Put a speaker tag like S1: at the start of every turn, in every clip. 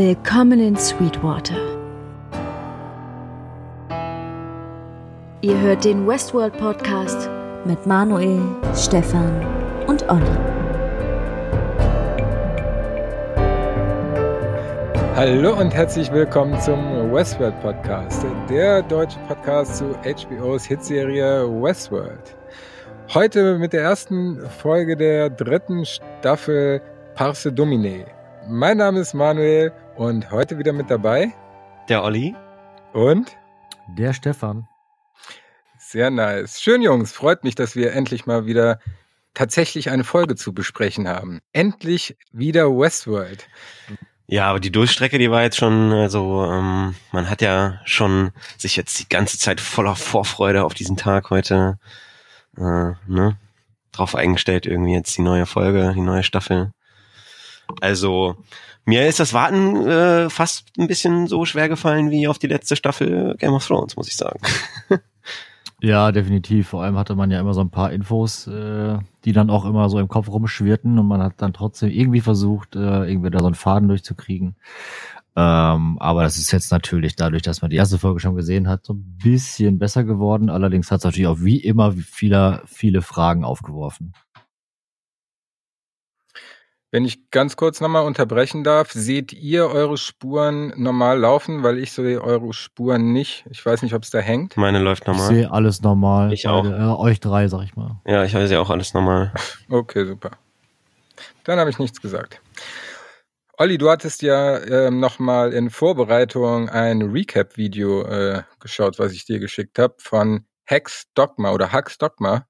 S1: Willkommen in Sweetwater. Ihr hört den Westworld Podcast mit Manuel, Stefan und Olli.
S2: Hallo und herzlich willkommen zum Westworld Podcast, der deutsche Podcast zu HBOs Hitserie Westworld. Heute mit der ersten Folge der dritten Staffel Parse Domine. Mein Name ist Manuel und heute wieder mit dabei
S3: der Olli
S2: und
S4: der Stefan.
S2: Sehr nice. Schön, Jungs. Freut mich, dass wir endlich mal wieder tatsächlich eine Folge zu besprechen haben. Endlich wieder Westworld.
S3: Ja, aber die Durchstrecke, die war jetzt schon so, also, ähm, man hat ja schon sich jetzt die ganze Zeit voller Vorfreude auf diesen Tag heute äh, ne, drauf eingestellt, irgendwie jetzt die neue Folge, die neue Staffel. Also mir ist das Warten äh, fast ein bisschen so schwer gefallen wie auf die letzte Staffel Game of Thrones, muss ich sagen.
S4: ja, definitiv. Vor allem hatte man ja immer so ein paar Infos, äh, die dann auch immer so im Kopf rumschwirrten und man hat dann trotzdem irgendwie versucht, äh, irgendwie da so einen Faden durchzukriegen. Ähm, aber das ist jetzt natürlich dadurch, dass man die erste Folge schon gesehen hat, so ein bisschen besser geworden. Allerdings hat es natürlich auch wie immer viele, viele Fragen aufgeworfen.
S2: Wenn ich ganz kurz nochmal unterbrechen darf, seht ihr eure Spuren normal laufen, weil ich sehe eure Spuren nicht. Ich weiß nicht, ob es da hängt.
S3: Meine läuft normal.
S4: Ich sehe alles normal.
S3: Ich auch.
S4: Äh, euch drei, sag ich mal.
S3: Ja, ich sehe auch alles normal.
S2: Okay, super. Dann habe ich nichts gesagt. Olli, du hattest ja ähm, nochmal in Vorbereitung ein Recap-Video äh, geschaut, was ich dir geschickt habe, von Hex Dogma oder Hux Dogma,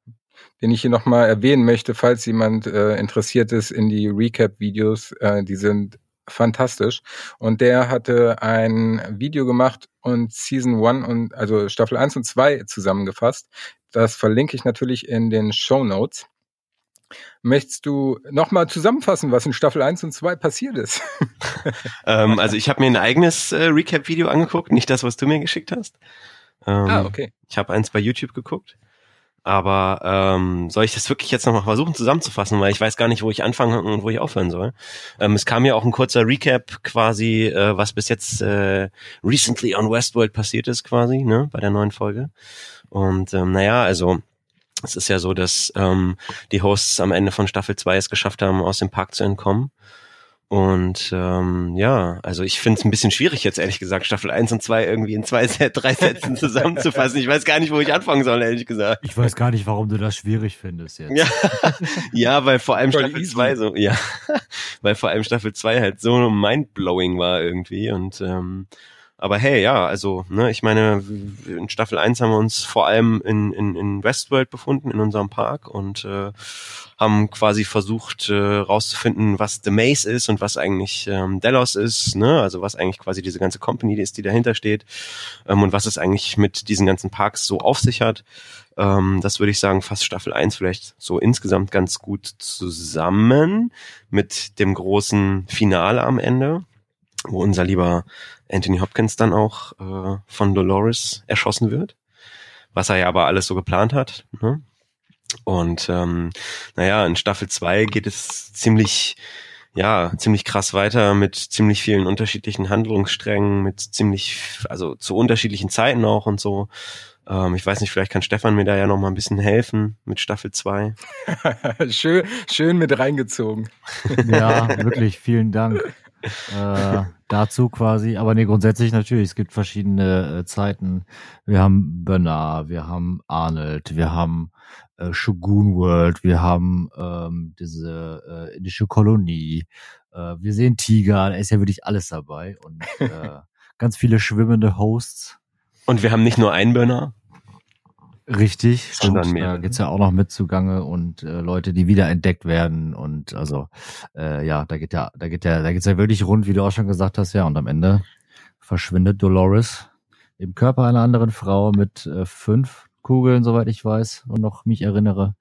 S2: den ich hier nochmal erwähnen möchte, falls jemand äh, interessiert ist in die Recap-Videos. Äh, die sind fantastisch. Und der hatte ein Video gemacht und Season 1 und also Staffel 1 und 2 zusammengefasst. Das verlinke ich natürlich in den Show Notes. Möchtest du nochmal zusammenfassen, was in Staffel 1 und 2 passiert ist?
S3: ähm, also ich habe mir ein eigenes äh, Recap-Video angeguckt, nicht das, was du mir geschickt hast.
S2: Ähm, ah, okay.
S3: Ich habe eins bei YouTube geguckt. Aber ähm, soll ich das wirklich jetzt nochmal versuchen zusammenzufassen, weil ich weiß gar nicht, wo ich anfangen und wo ich aufhören soll. Ähm, es kam ja auch ein kurzer Recap quasi, äh, was bis jetzt äh, recently on Westworld passiert ist quasi, ne, bei der neuen Folge. Und ähm, naja, also es ist ja so, dass ähm, die Hosts am Ende von Staffel 2 es geschafft haben, aus dem Park zu entkommen. Und ähm, ja, also ich finde es ein bisschen schwierig jetzt, ehrlich gesagt, Staffel 1 und 2 irgendwie in zwei, drei Sätzen zusammenzufassen. Ich weiß gar nicht, wo ich anfangen soll, ehrlich gesagt.
S4: Ich weiß gar nicht, warum du das schwierig findest jetzt.
S3: Ja, ja weil vor allem Staffel 2 so, ja, weil vor allem Staffel 2 halt so mindblowing war irgendwie und ähm, aber hey, ja, also, ne, ich meine, in Staffel 1 haben wir uns vor allem in, in, in Westworld befunden, in unserem Park und äh, haben quasi versucht äh, rauszufinden, was The Maze ist und was eigentlich ähm, Delos ist, ne? Also was eigentlich quasi diese ganze Company ist, die dahinter steht ähm, und was es eigentlich mit diesen ganzen Parks so auf sich hat. Ähm, das würde ich sagen, fast Staffel 1 vielleicht so insgesamt ganz gut zusammen mit dem großen Finale am Ende, wo unser lieber Anthony Hopkins dann auch äh, von Dolores erschossen wird, was er ja aber alles so geplant hat. Ne? Und ähm, naja, in Staffel 2 geht es ziemlich, ja, ziemlich krass weiter mit ziemlich vielen unterschiedlichen Handlungssträngen, mit ziemlich, also zu unterschiedlichen Zeiten auch und so. Ähm, ich weiß nicht, vielleicht kann Stefan mir da ja noch mal ein bisschen helfen mit Staffel 2.
S2: schön, schön mit reingezogen.
S4: ja, wirklich, vielen Dank äh, dazu quasi. Aber nee, grundsätzlich natürlich, es gibt verschiedene äh, Zeiten. Wir haben Bernard, wir haben Arnold, wir haben äh, Shogun World, wir haben ähm, diese äh, indische Kolonie, äh, wir sehen Tiger, da ist ja wirklich alles dabei und äh, ganz viele schwimmende Hosts.
S3: Und wir haben nicht nur einen Bernard.
S4: Richtig, mehr. Da geht's ja auch noch mit zugange und äh, Leute, die wieder entdeckt werden und also äh, ja, da geht ja, da geht ja, da geht's ja wirklich rund, wie du auch schon gesagt hast, ja. Und am Ende verschwindet Dolores im Körper einer anderen Frau mit äh, fünf Kugeln, soweit ich weiß und noch mich erinnere.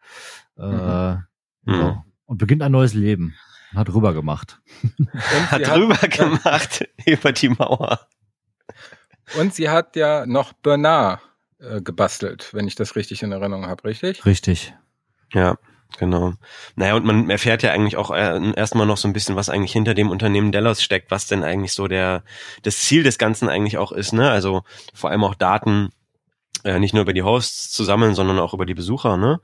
S4: Äh, mhm. ja, und beginnt ein neues Leben. Hat rüber gemacht.
S3: hat rüber hat, gemacht über die Mauer.
S2: Und sie hat ja noch Bernard äh, gebastelt, wenn ich das richtig in Erinnerung habe, richtig?
S4: Richtig.
S3: Ja. Genau. Naja, und man erfährt ja eigentlich auch äh, erstmal noch so ein bisschen, was eigentlich hinter dem Unternehmen Delos steckt, was denn eigentlich so der, das Ziel des Ganzen eigentlich auch ist, ne? Also vor allem auch Daten, äh, nicht nur über die Hosts zu sammeln, sondern auch über die Besucher, ne?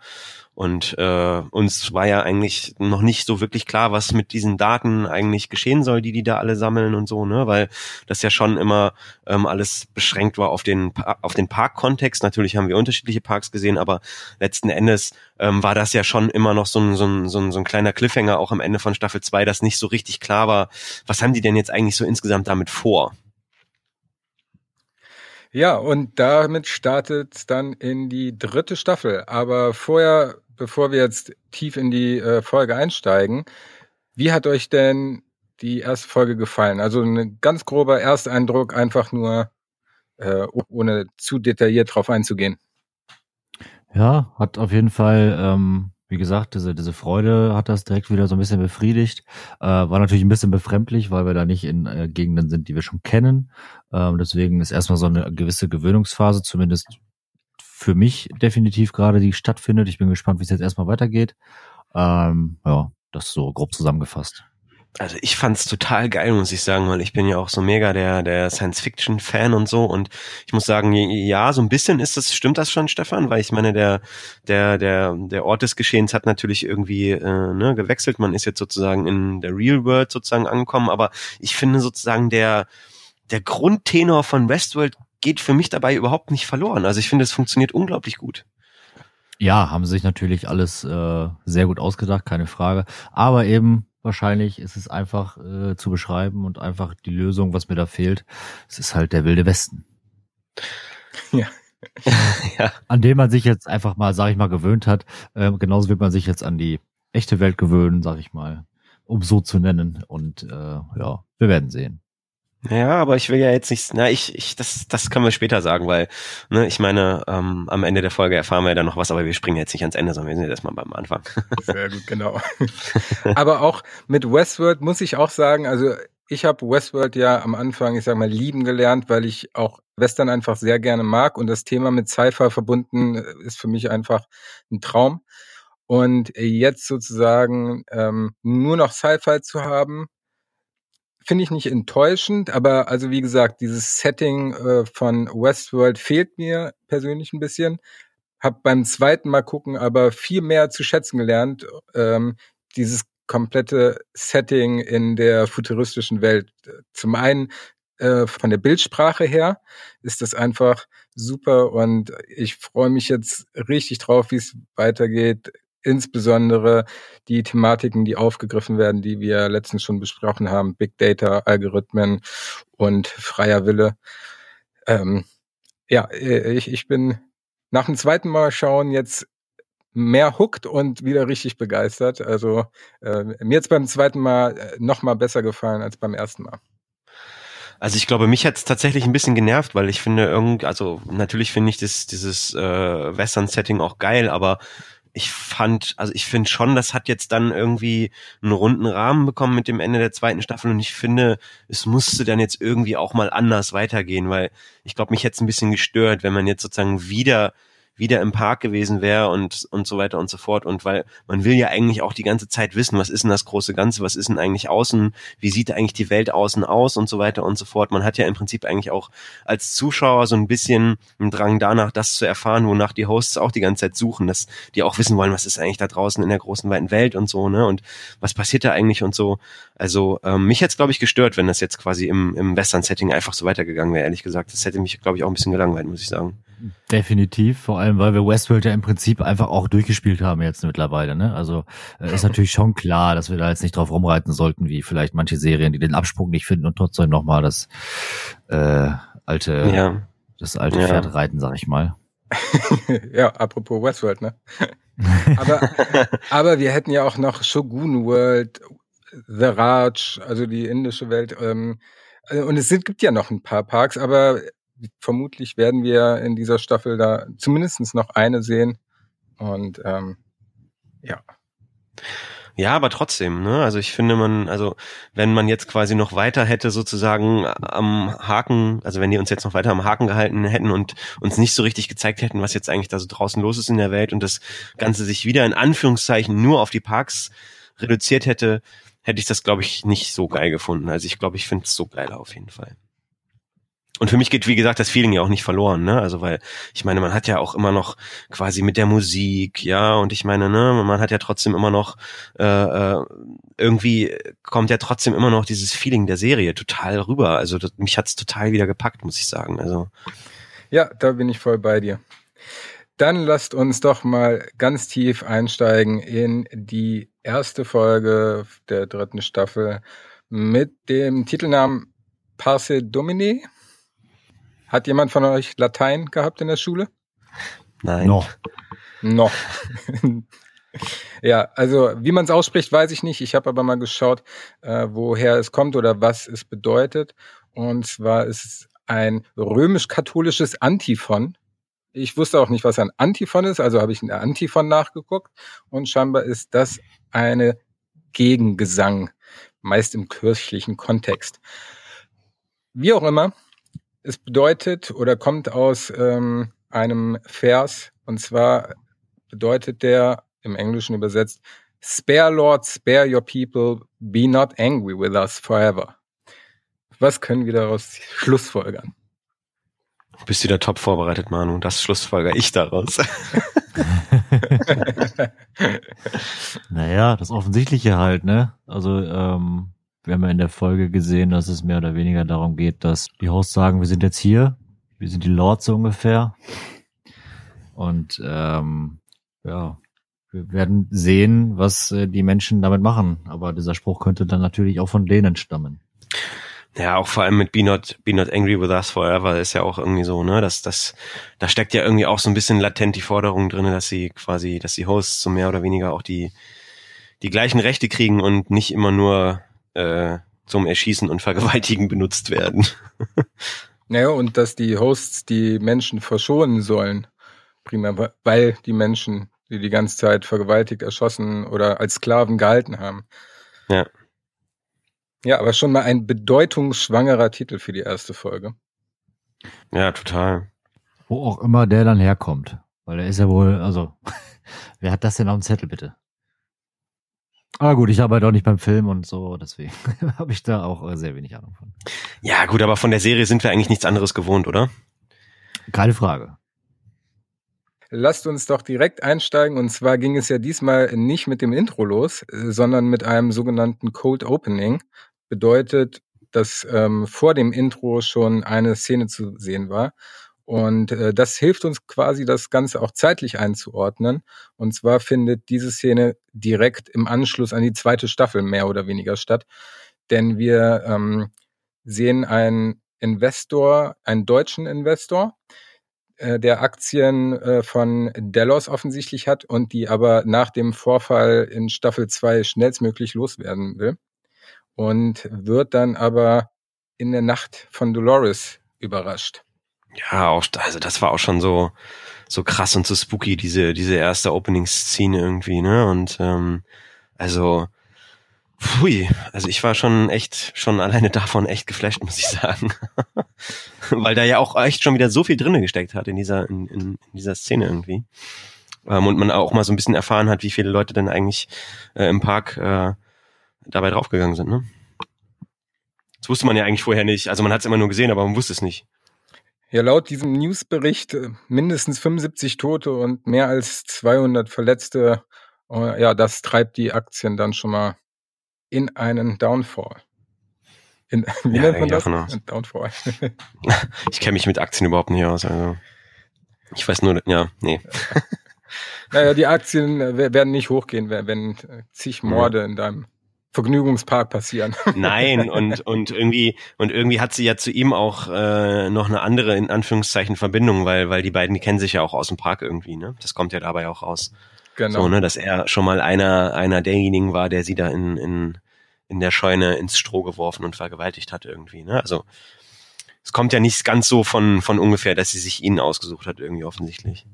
S3: Und äh, uns war ja eigentlich noch nicht so wirklich klar, was mit diesen Daten eigentlich geschehen soll, die die da alle sammeln und so, ne? Weil das ja schon immer ähm, alles beschränkt war auf den auf den Parkkontext. Natürlich haben wir unterschiedliche Parks gesehen, aber letzten Endes ähm, war das ja schon immer noch so ein, so, ein, so, ein, so ein kleiner Cliffhanger auch am Ende von Staffel 2, dass nicht so richtig klar war, was haben die denn jetzt eigentlich so insgesamt damit vor?
S2: Ja, und damit startet dann in die dritte Staffel. Aber vorher bevor wir jetzt tief in die äh, Folge einsteigen, wie hat euch denn die erste Folge gefallen? Also ein ganz grober Ersteindruck, einfach nur äh, ohne zu detailliert drauf einzugehen.
S4: Ja, hat auf jeden Fall, ähm, wie gesagt, diese, diese Freude hat das direkt wieder so ein bisschen befriedigt. Äh, war natürlich ein bisschen befremdlich, weil wir da nicht in äh, Gegenden sind, die wir schon kennen. Ähm, deswegen ist erstmal so eine gewisse Gewöhnungsphase, zumindest für mich definitiv gerade, die stattfindet. Ich bin gespannt, wie es jetzt erstmal weitergeht. Ähm, ja, das so grob zusammengefasst.
S3: Also ich fand's total geil, muss ich sagen, weil ich bin ja auch so mega der der Science-Fiction-Fan und so und ich muss sagen, ja, so ein bisschen ist das, stimmt das schon, Stefan, weil ich meine, der der der der Ort des Geschehens hat natürlich irgendwie äh, ne, gewechselt. Man ist jetzt sozusagen in der Real World sozusagen angekommen, aber ich finde sozusagen der der Grundtenor von Westworld geht für mich dabei überhaupt nicht verloren. Also ich finde, es funktioniert unglaublich gut.
S4: Ja, haben sich natürlich alles äh, sehr gut ausgedacht, keine Frage. Aber eben wahrscheinlich ist es einfach äh, zu beschreiben und einfach die Lösung, was mir da fehlt. Es ist halt der wilde Westen. Ja. ja. An dem man sich jetzt einfach mal, sag ich mal, gewöhnt hat. Äh, genauso wird man sich jetzt an die echte Welt gewöhnen, sag ich mal, um so zu nennen. Und äh, ja, wir werden sehen.
S3: Ja, aber ich will ja jetzt nicht, na, ich, ich, das, das können wir später sagen, weil, ne, ich meine, ähm, am Ende der Folge erfahren wir ja dann noch was, aber wir springen jetzt nicht ans Ende, sondern wir sind jetzt mal beim Anfang.
S2: Sehr gut, genau. aber auch mit Westworld muss ich auch sagen, also ich habe Westworld ja am Anfang, ich sag mal, lieben gelernt, weil ich auch Western einfach sehr gerne mag und das Thema mit Cypher verbunden ist für mich einfach ein Traum. Und jetzt sozusagen ähm, nur noch Sci-Fi zu haben, finde ich nicht enttäuschend, aber also wie gesagt, dieses Setting äh, von Westworld fehlt mir persönlich ein bisschen. Hab beim zweiten Mal gucken aber viel mehr zu schätzen gelernt. Ähm, dieses komplette Setting in der futuristischen Welt. Zum einen äh, von der Bildsprache her ist das einfach super und ich freue mich jetzt richtig drauf, wie es weitergeht insbesondere die Thematiken, die aufgegriffen werden, die wir letztens schon besprochen haben, Big Data, Algorithmen und freier Wille. Ähm, ja, äh, ich, ich bin nach dem zweiten Mal schauen jetzt mehr hooked und wieder richtig begeistert. Also äh, mir jetzt beim zweiten Mal äh, noch mal besser gefallen als beim ersten Mal.
S3: Also ich glaube, mich hat es tatsächlich ein bisschen genervt, weil ich finde irgendwie, also natürlich finde ich das, dieses äh, Western-Setting auch geil, aber ich fand, also ich finde schon, das hat jetzt dann irgendwie einen runden Rahmen bekommen mit dem Ende der zweiten Staffel. Und ich finde, es musste dann jetzt irgendwie auch mal anders weitergehen, weil ich glaube, mich hätte es ein bisschen gestört, wenn man jetzt sozusagen wieder wieder im Park gewesen wäre und, und so weiter und so fort. Und weil man will ja eigentlich auch die ganze Zeit wissen, was ist denn das große Ganze, was ist denn eigentlich außen, wie sieht eigentlich die Welt außen aus und so weiter und so fort. Man hat ja im Prinzip eigentlich auch als Zuschauer so ein bisschen einen Drang danach, das zu erfahren, wonach die Hosts auch die ganze Zeit suchen, dass die auch wissen wollen, was ist eigentlich da draußen in der großen weiten Welt und so, ne? Und was passiert da eigentlich und so. Also ähm, mich hätte glaube ich, gestört, wenn das jetzt quasi im, im Western-Setting einfach so weitergegangen wäre, ehrlich gesagt. Das hätte mich, glaube ich, auch ein bisschen gelangweilt, muss ich sagen.
S4: Definitiv, vor allem, weil wir Westworld ja im Prinzip einfach auch durchgespielt haben jetzt mittlerweile. Ne? Also äh, ist natürlich schon klar, dass wir da jetzt nicht drauf rumreiten sollten, wie vielleicht manche Serien, die den Absprung nicht finden und trotzdem nochmal das äh, alte, ja. das alte ja. Pferd reiten, sag ich mal.
S2: ja, apropos Westworld, ne? aber, aber wir hätten ja auch noch Shogun World, The Raj, also die indische Welt. Ähm, und es sind, gibt ja noch ein paar Parks, aber vermutlich werden wir in dieser Staffel da zumindest noch eine sehen. Und ähm, ja.
S3: Ja, aber trotzdem, ne? Also ich finde man, also wenn man jetzt quasi noch weiter hätte sozusagen am Haken, also wenn die uns jetzt noch weiter am Haken gehalten hätten und uns nicht so richtig gezeigt hätten, was jetzt eigentlich da so draußen los ist in der Welt und das Ganze sich wieder in Anführungszeichen nur auf die Parks reduziert hätte, hätte ich das, glaube ich, nicht so geil gefunden. Also ich glaube, ich finde es so geil auf jeden Fall. Und für mich geht, wie gesagt, das Feeling ja auch nicht verloren, ne? Also weil, ich meine, man hat ja auch immer noch quasi mit der Musik, ja, und ich meine, ne, man hat ja trotzdem immer noch, äh, äh, irgendwie kommt ja trotzdem immer noch dieses Feeling der Serie total rüber. Also das, mich hat's total wieder gepackt, muss ich sagen. Also.
S2: Ja, da bin ich voll bei dir. Dann lasst uns doch mal ganz tief einsteigen in die erste Folge der dritten Staffel mit dem Titelnamen Parce Domine. Hat jemand von euch Latein gehabt in der Schule?
S3: Nein. Noch.
S2: Noch. ja, also wie man es ausspricht, weiß ich nicht. Ich habe aber mal geschaut, äh, woher es kommt oder was es bedeutet. Und zwar ist es ein römisch-katholisches Antiphon. Ich wusste auch nicht, was ein Antiphon ist, also habe ich ein Antiphon nachgeguckt und scheinbar ist das eine Gegengesang, meist im kirchlichen Kontext. Wie auch immer, es bedeutet oder kommt aus ähm, einem Vers und zwar bedeutet der im Englischen übersetzt Spare Lord, spare your people, be not angry with us forever. Was können wir daraus schlussfolgern?
S3: Du bist wieder top vorbereitet, Manu. Das schlussfolger ich daraus.
S4: naja, das Offensichtliche halt, ne? Also, ähm, wir haben ja in der Folge gesehen, dass es mehr oder weniger darum geht, dass die Hosts sagen, wir sind jetzt hier, wir sind die Lords so ungefähr. Und ähm, ja, wir werden sehen, was äh, die Menschen damit machen. Aber dieser Spruch könnte dann natürlich auch von denen stammen.
S3: Ja, auch vor allem mit Be Not, Be Not Angry With Us Forever ist ja auch irgendwie so, ne, dass das, da steckt ja irgendwie auch so ein bisschen latent die Forderung drin, dass sie quasi, dass die Hosts so mehr oder weniger auch die, die gleichen Rechte kriegen und nicht immer nur äh, zum Erschießen und Vergewaltigen benutzt werden.
S2: naja, und dass die Hosts die Menschen verschonen sollen, primär, weil die Menschen, die die ganze Zeit vergewaltigt, erschossen oder als Sklaven gehalten haben.
S3: Ja.
S2: Ja, aber schon mal ein bedeutungsschwangerer Titel für die erste Folge.
S3: Ja, total.
S4: Wo auch immer der dann herkommt. Weil er ist ja wohl, also, wer hat das denn auf dem Zettel bitte? Aber gut, ich arbeite auch nicht beim Film und so, deswegen habe ich da auch äh, sehr wenig Ahnung von.
S3: Ja, gut, aber von der Serie sind wir eigentlich nichts anderes gewohnt, oder?
S4: Keine Frage.
S2: Lasst uns doch direkt einsteigen. Und zwar ging es ja diesmal nicht mit dem Intro los, sondern mit einem sogenannten Cold Opening. Bedeutet, dass ähm, vor dem Intro schon eine Szene zu sehen war. Und äh, das hilft uns quasi, das Ganze auch zeitlich einzuordnen. Und zwar findet diese Szene direkt im Anschluss an die zweite Staffel mehr oder weniger statt. Denn wir ähm, sehen einen Investor, einen deutschen Investor, äh, der Aktien äh, von Delos offensichtlich hat und die aber nach dem Vorfall in Staffel 2 schnellstmöglich loswerden will. Und wird dann aber in der Nacht von Dolores überrascht.
S3: Ja, auch, also das war auch schon so, so krass und so spooky, diese, diese erste Opening-Szene irgendwie, ne? Und ähm, also, pfui, also ich war schon echt, schon alleine davon echt geflasht, muss ich sagen. Weil da ja auch echt schon wieder so viel drinne gesteckt hat in dieser, in, in, in dieser Szene irgendwie. Ähm, und man auch mal so ein bisschen erfahren hat, wie viele Leute denn eigentlich äh, im Park äh, dabei draufgegangen sind, ne? Das wusste man ja eigentlich vorher nicht. Also man hat es immer nur gesehen, aber man wusste es nicht.
S2: Ja, laut diesem Newsbericht äh, mindestens 75 Tote und mehr als 200 Verletzte. Äh, ja, das treibt die Aktien dann schon mal in einen Downfall.
S3: In, wie ja, nennt man das? Ein Downfall. ich kenne mich mit Aktien überhaupt nicht aus. Also ich weiß nur, ja, nee.
S2: naja, die Aktien äh, werden nicht hochgehen, wenn zig Morde ja. in deinem Vergnügungspark passieren.
S3: Nein, und, und irgendwie, und irgendwie hat sie ja zu ihm auch äh, noch eine andere, in Anführungszeichen, Verbindung, weil, weil die beiden, die kennen sich ja auch aus dem Park irgendwie, ne? Das kommt ja dabei auch raus. Genau. So, ne, dass er schon mal einer, einer derjenigen war, der sie da in, in, in der Scheune ins Stroh geworfen und vergewaltigt hat irgendwie, ne? Also es kommt ja nicht ganz so von, von ungefähr, dass sie sich ihn ausgesucht hat, irgendwie offensichtlich.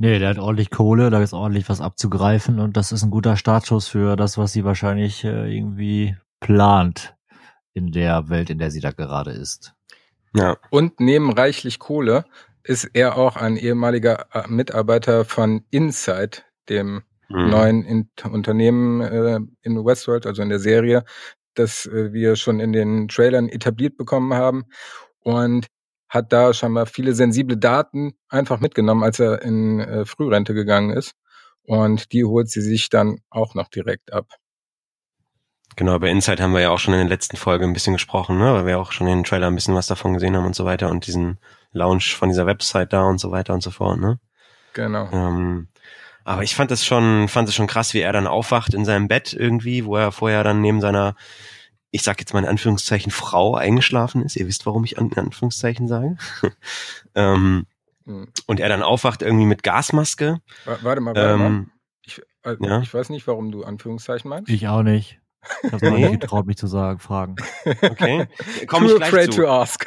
S4: Nee, der hat ordentlich Kohle, da ist ordentlich was abzugreifen und das ist ein guter Startschuss für das, was sie wahrscheinlich äh, irgendwie plant in der Welt, in der sie da gerade ist.
S2: Ja. Und neben reichlich Kohle ist er auch ein ehemaliger äh, Mitarbeiter von Inside, dem mhm. neuen in Unternehmen äh, in Westworld, also in der Serie, das äh, wir schon in den Trailern etabliert bekommen haben. Und hat da scheinbar viele sensible Daten einfach mitgenommen, als er in äh, Frührente gegangen ist. Und die holt sie sich dann auch noch direkt ab.
S3: Genau, bei Inside haben wir ja auch schon in der letzten Folge ein bisschen gesprochen, ne? weil wir auch schon in den Trailer ein bisschen was davon gesehen haben und so weiter und diesen Launch von dieser Website da und so weiter und so fort, ne?
S2: Genau.
S3: Ähm, aber ich fand das schon, fand es schon krass, wie er dann aufwacht in seinem Bett irgendwie, wo er vorher dann neben seiner ich sag jetzt mal in Anführungszeichen, Frau eingeschlafen ist. Ihr wisst, warum ich in Anführungszeichen sage. ähm, mhm. Und er dann aufwacht irgendwie mit Gasmaske.
S2: Warte mal, warte ähm, mal. Ich, also ja? ich weiß nicht, warum du Anführungszeichen meinst.
S4: Ich auch nicht. Ich habe nee. nicht getraut, mich zu sagen, fragen.
S3: Okay. Komm ich gleich afraid zu. to ask.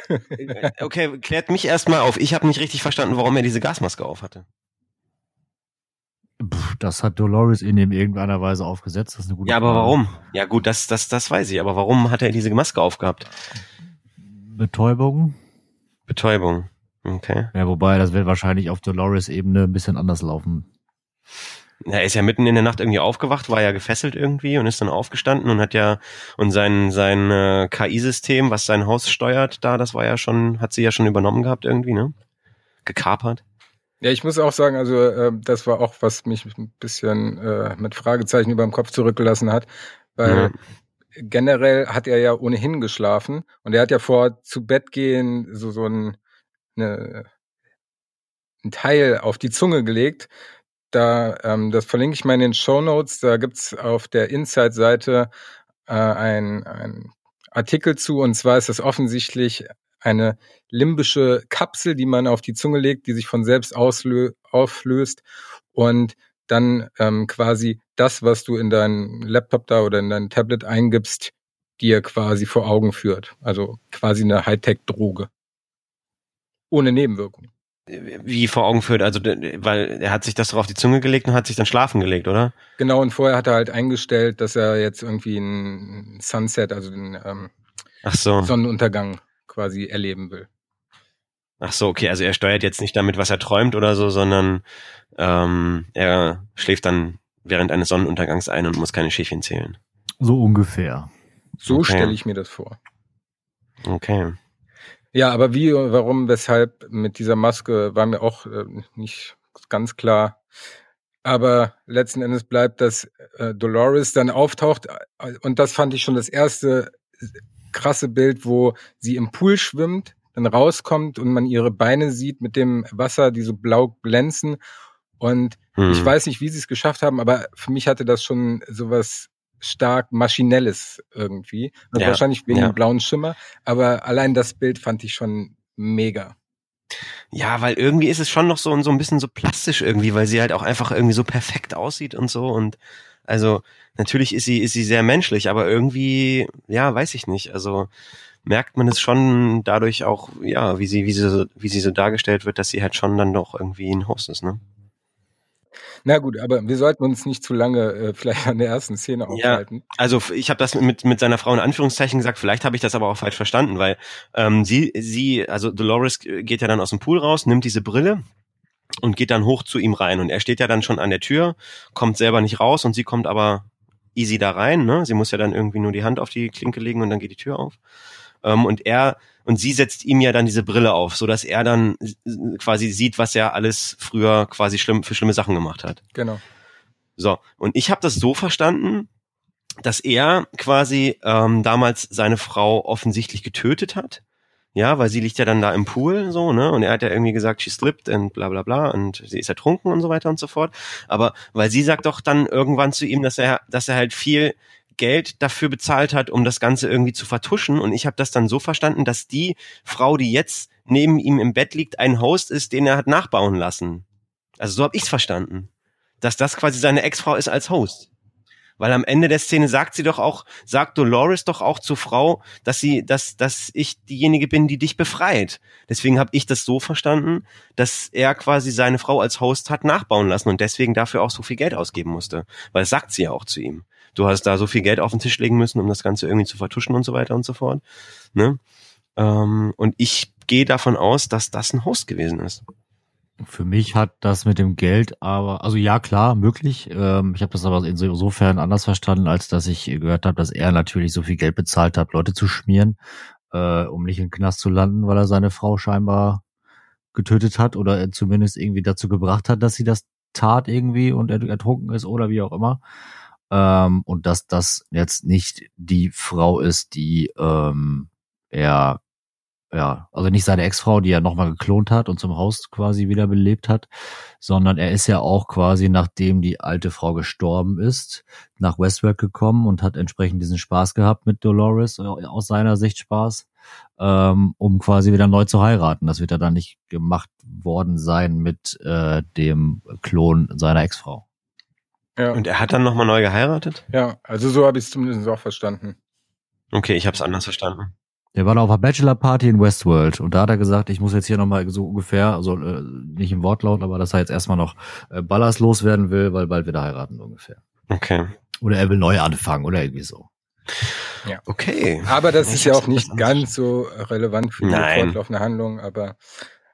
S3: okay, klärt mich erstmal auf. Ich habe nicht richtig verstanden, warum er diese Gasmaske auf
S4: Das hat Dolores in ihm irgendeiner Weise aufgesetzt. Das ist eine
S3: gute ja, aber Frage. warum? Ja gut, das, das, das weiß ich. Aber warum hat er diese Maske aufgehabt?
S4: Betäubung.
S3: Betäubung. Okay.
S4: Ja, wobei, das wird wahrscheinlich auf Dolores-Ebene ein bisschen anders laufen.
S3: Er ist ja mitten in der Nacht irgendwie aufgewacht, war ja gefesselt irgendwie und ist dann aufgestanden und hat ja und sein sein äh, KI-System, was sein Haus steuert, da, das war ja schon, hat sie ja schon übernommen gehabt irgendwie, ne? Gekapert.
S2: Ja, ich muss auch sagen, also äh, das war auch, was mich ein bisschen äh, mit Fragezeichen über dem Kopf zurückgelassen hat, weil ja. generell hat er ja ohnehin geschlafen und er hat ja vor zu Bett gehen so so ein, eine, ein Teil auf die Zunge gelegt. Da, ähm, das verlinke ich mal in den Show Notes. Da gibt's auf der Inside-Seite äh, ein, ein Artikel zu und zwar ist das offensichtlich eine limbische Kapsel, die man auf die Zunge legt, die sich von selbst auslö auflöst und dann ähm, quasi das, was du in deinen Laptop da oder in dein Tablet eingibst, dir quasi vor Augen führt. Also quasi eine Hightech-Droge. Ohne Nebenwirkung.
S3: Wie vor Augen führt, also weil er hat sich das doch auf die Zunge gelegt und hat sich dann schlafen gelegt, oder?
S2: Genau, und vorher hat er halt eingestellt, dass er jetzt irgendwie ein Sunset, also den ähm,
S3: so.
S2: Sonnenuntergang quasi erleben will.
S3: Ach so, okay, also er steuert jetzt nicht damit, was er träumt oder so, sondern ähm, er schläft dann während eines Sonnenuntergangs ein und muss keine Schäfchen zählen.
S4: So ungefähr.
S2: So okay. stelle ich mir das vor.
S3: Okay.
S2: Ja, aber wie, warum, weshalb mit dieser Maske war mir auch äh, nicht ganz klar. Aber letzten Endes bleibt, dass äh, Dolores dann auftaucht äh, und das fand ich schon das erste krasse Bild, wo sie im Pool schwimmt, dann rauskommt und man ihre Beine sieht mit dem Wasser, die so blau glänzen. Und hm. ich weiß nicht, wie sie es geschafft haben, aber für mich hatte das schon sowas stark maschinelles irgendwie. Ja, wahrscheinlich wegen ja. dem blauen Schimmer, aber allein das Bild fand ich schon mega.
S3: Ja, weil irgendwie ist es schon noch so, so ein bisschen so plastisch irgendwie, weil sie halt auch einfach irgendwie so perfekt aussieht und so und also natürlich ist sie, ist sie sehr menschlich, aber irgendwie, ja, weiß ich nicht. Also merkt man es schon dadurch auch, ja, wie sie, wie sie, so, wie sie so dargestellt wird, dass sie halt schon dann doch irgendwie ein Host ist, ne?
S2: Na gut, aber wir sollten uns nicht zu lange äh, vielleicht an der ersten Szene aufhalten. Ja,
S3: also ich habe das mit mit seiner Frau in Anführungszeichen gesagt, vielleicht habe ich das aber auch falsch verstanden, weil ähm, sie sie also Dolores geht ja dann aus dem Pool raus, nimmt diese Brille und geht dann hoch zu ihm rein. Und er steht ja dann schon an der Tür, kommt selber nicht raus und sie kommt aber easy da rein. Ne? Sie muss ja dann irgendwie nur die Hand auf die Klinke legen und dann geht die Tür auf. Ähm, und er und sie setzt ihm ja dann diese Brille auf, so dass er dann quasi sieht, was er alles früher quasi schlimm für schlimme Sachen gemacht hat.
S2: Genau.
S3: So und ich habe das so verstanden, dass er quasi ähm, damals seine Frau offensichtlich getötet hat ja, weil sie liegt ja dann da im Pool, so, ne? Und er hat ja irgendwie gesagt, she slipped und bla bla bla und sie ist ertrunken und so weiter und so fort. Aber weil sie sagt doch dann irgendwann zu ihm, dass er, dass er halt viel Geld dafür bezahlt hat, um das Ganze irgendwie zu vertuschen. Und ich habe das dann so verstanden, dass die Frau, die jetzt neben ihm im Bett liegt, ein Host ist, den er hat nachbauen lassen. Also so habe ich's verstanden. Dass das quasi seine Ex-Frau ist als Host. Weil am Ende der Szene sagt sie doch auch, sagt Dolores doch auch zur Frau, dass sie, dass, dass ich diejenige bin, die dich befreit. Deswegen habe ich das so verstanden, dass er quasi seine Frau als Host hat nachbauen lassen und deswegen dafür auch so viel Geld ausgeben musste. Weil das sagt sie ja auch zu ihm. Du hast da so viel Geld auf den Tisch legen müssen, um das Ganze irgendwie zu vertuschen und so weiter und so fort. Ne? Ähm, und ich gehe davon aus, dass das ein Host gewesen ist.
S4: Für mich hat das mit dem Geld aber, also ja klar, möglich. Ähm, ich habe das aber insofern anders verstanden, als dass ich gehört habe, dass er natürlich so viel Geld bezahlt hat, Leute zu schmieren, äh, um nicht in den Knast zu landen, weil er seine Frau scheinbar getötet hat oder zumindest irgendwie dazu gebracht hat, dass sie das tat irgendwie und er ertrunken ist oder wie auch immer. Ähm, und dass das jetzt nicht die Frau ist, die ähm, er ja, also nicht seine Ex-Frau, die er nochmal geklont hat und zum Haus quasi wiederbelebt hat, sondern er ist ja auch quasi, nachdem die alte Frau gestorben ist, nach Westworld gekommen und hat entsprechend diesen Spaß gehabt mit Dolores, äh, aus seiner Sicht Spaß, ähm, um quasi wieder neu zu heiraten. Das wird ja dann nicht gemacht worden sein mit äh, dem Klon seiner Ex-Frau.
S3: Ja. Und er hat dann nochmal neu geheiratet?
S2: Ja, also so habe ich es zumindest auch verstanden.
S3: Okay, ich habe es anders verstanden.
S4: Der war da auf einer Bachelor-Party in Westworld und da hat er gesagt, ich muss jetzt hier nochmal so ungefähr, also äh, nicht im Wortlaut, aber dass er jetzt erstmal noch äh, Ballers loswerden will, weil bald wieder heiraten ungefähr.
S3: Okay.
S4: Oder er will neu anfangen oder irgendwie so.
S2: Ja. Okay. Aber das ich ist ja auch nicht ganz so relevant für die Nein. fortlaufende Handlung, aber,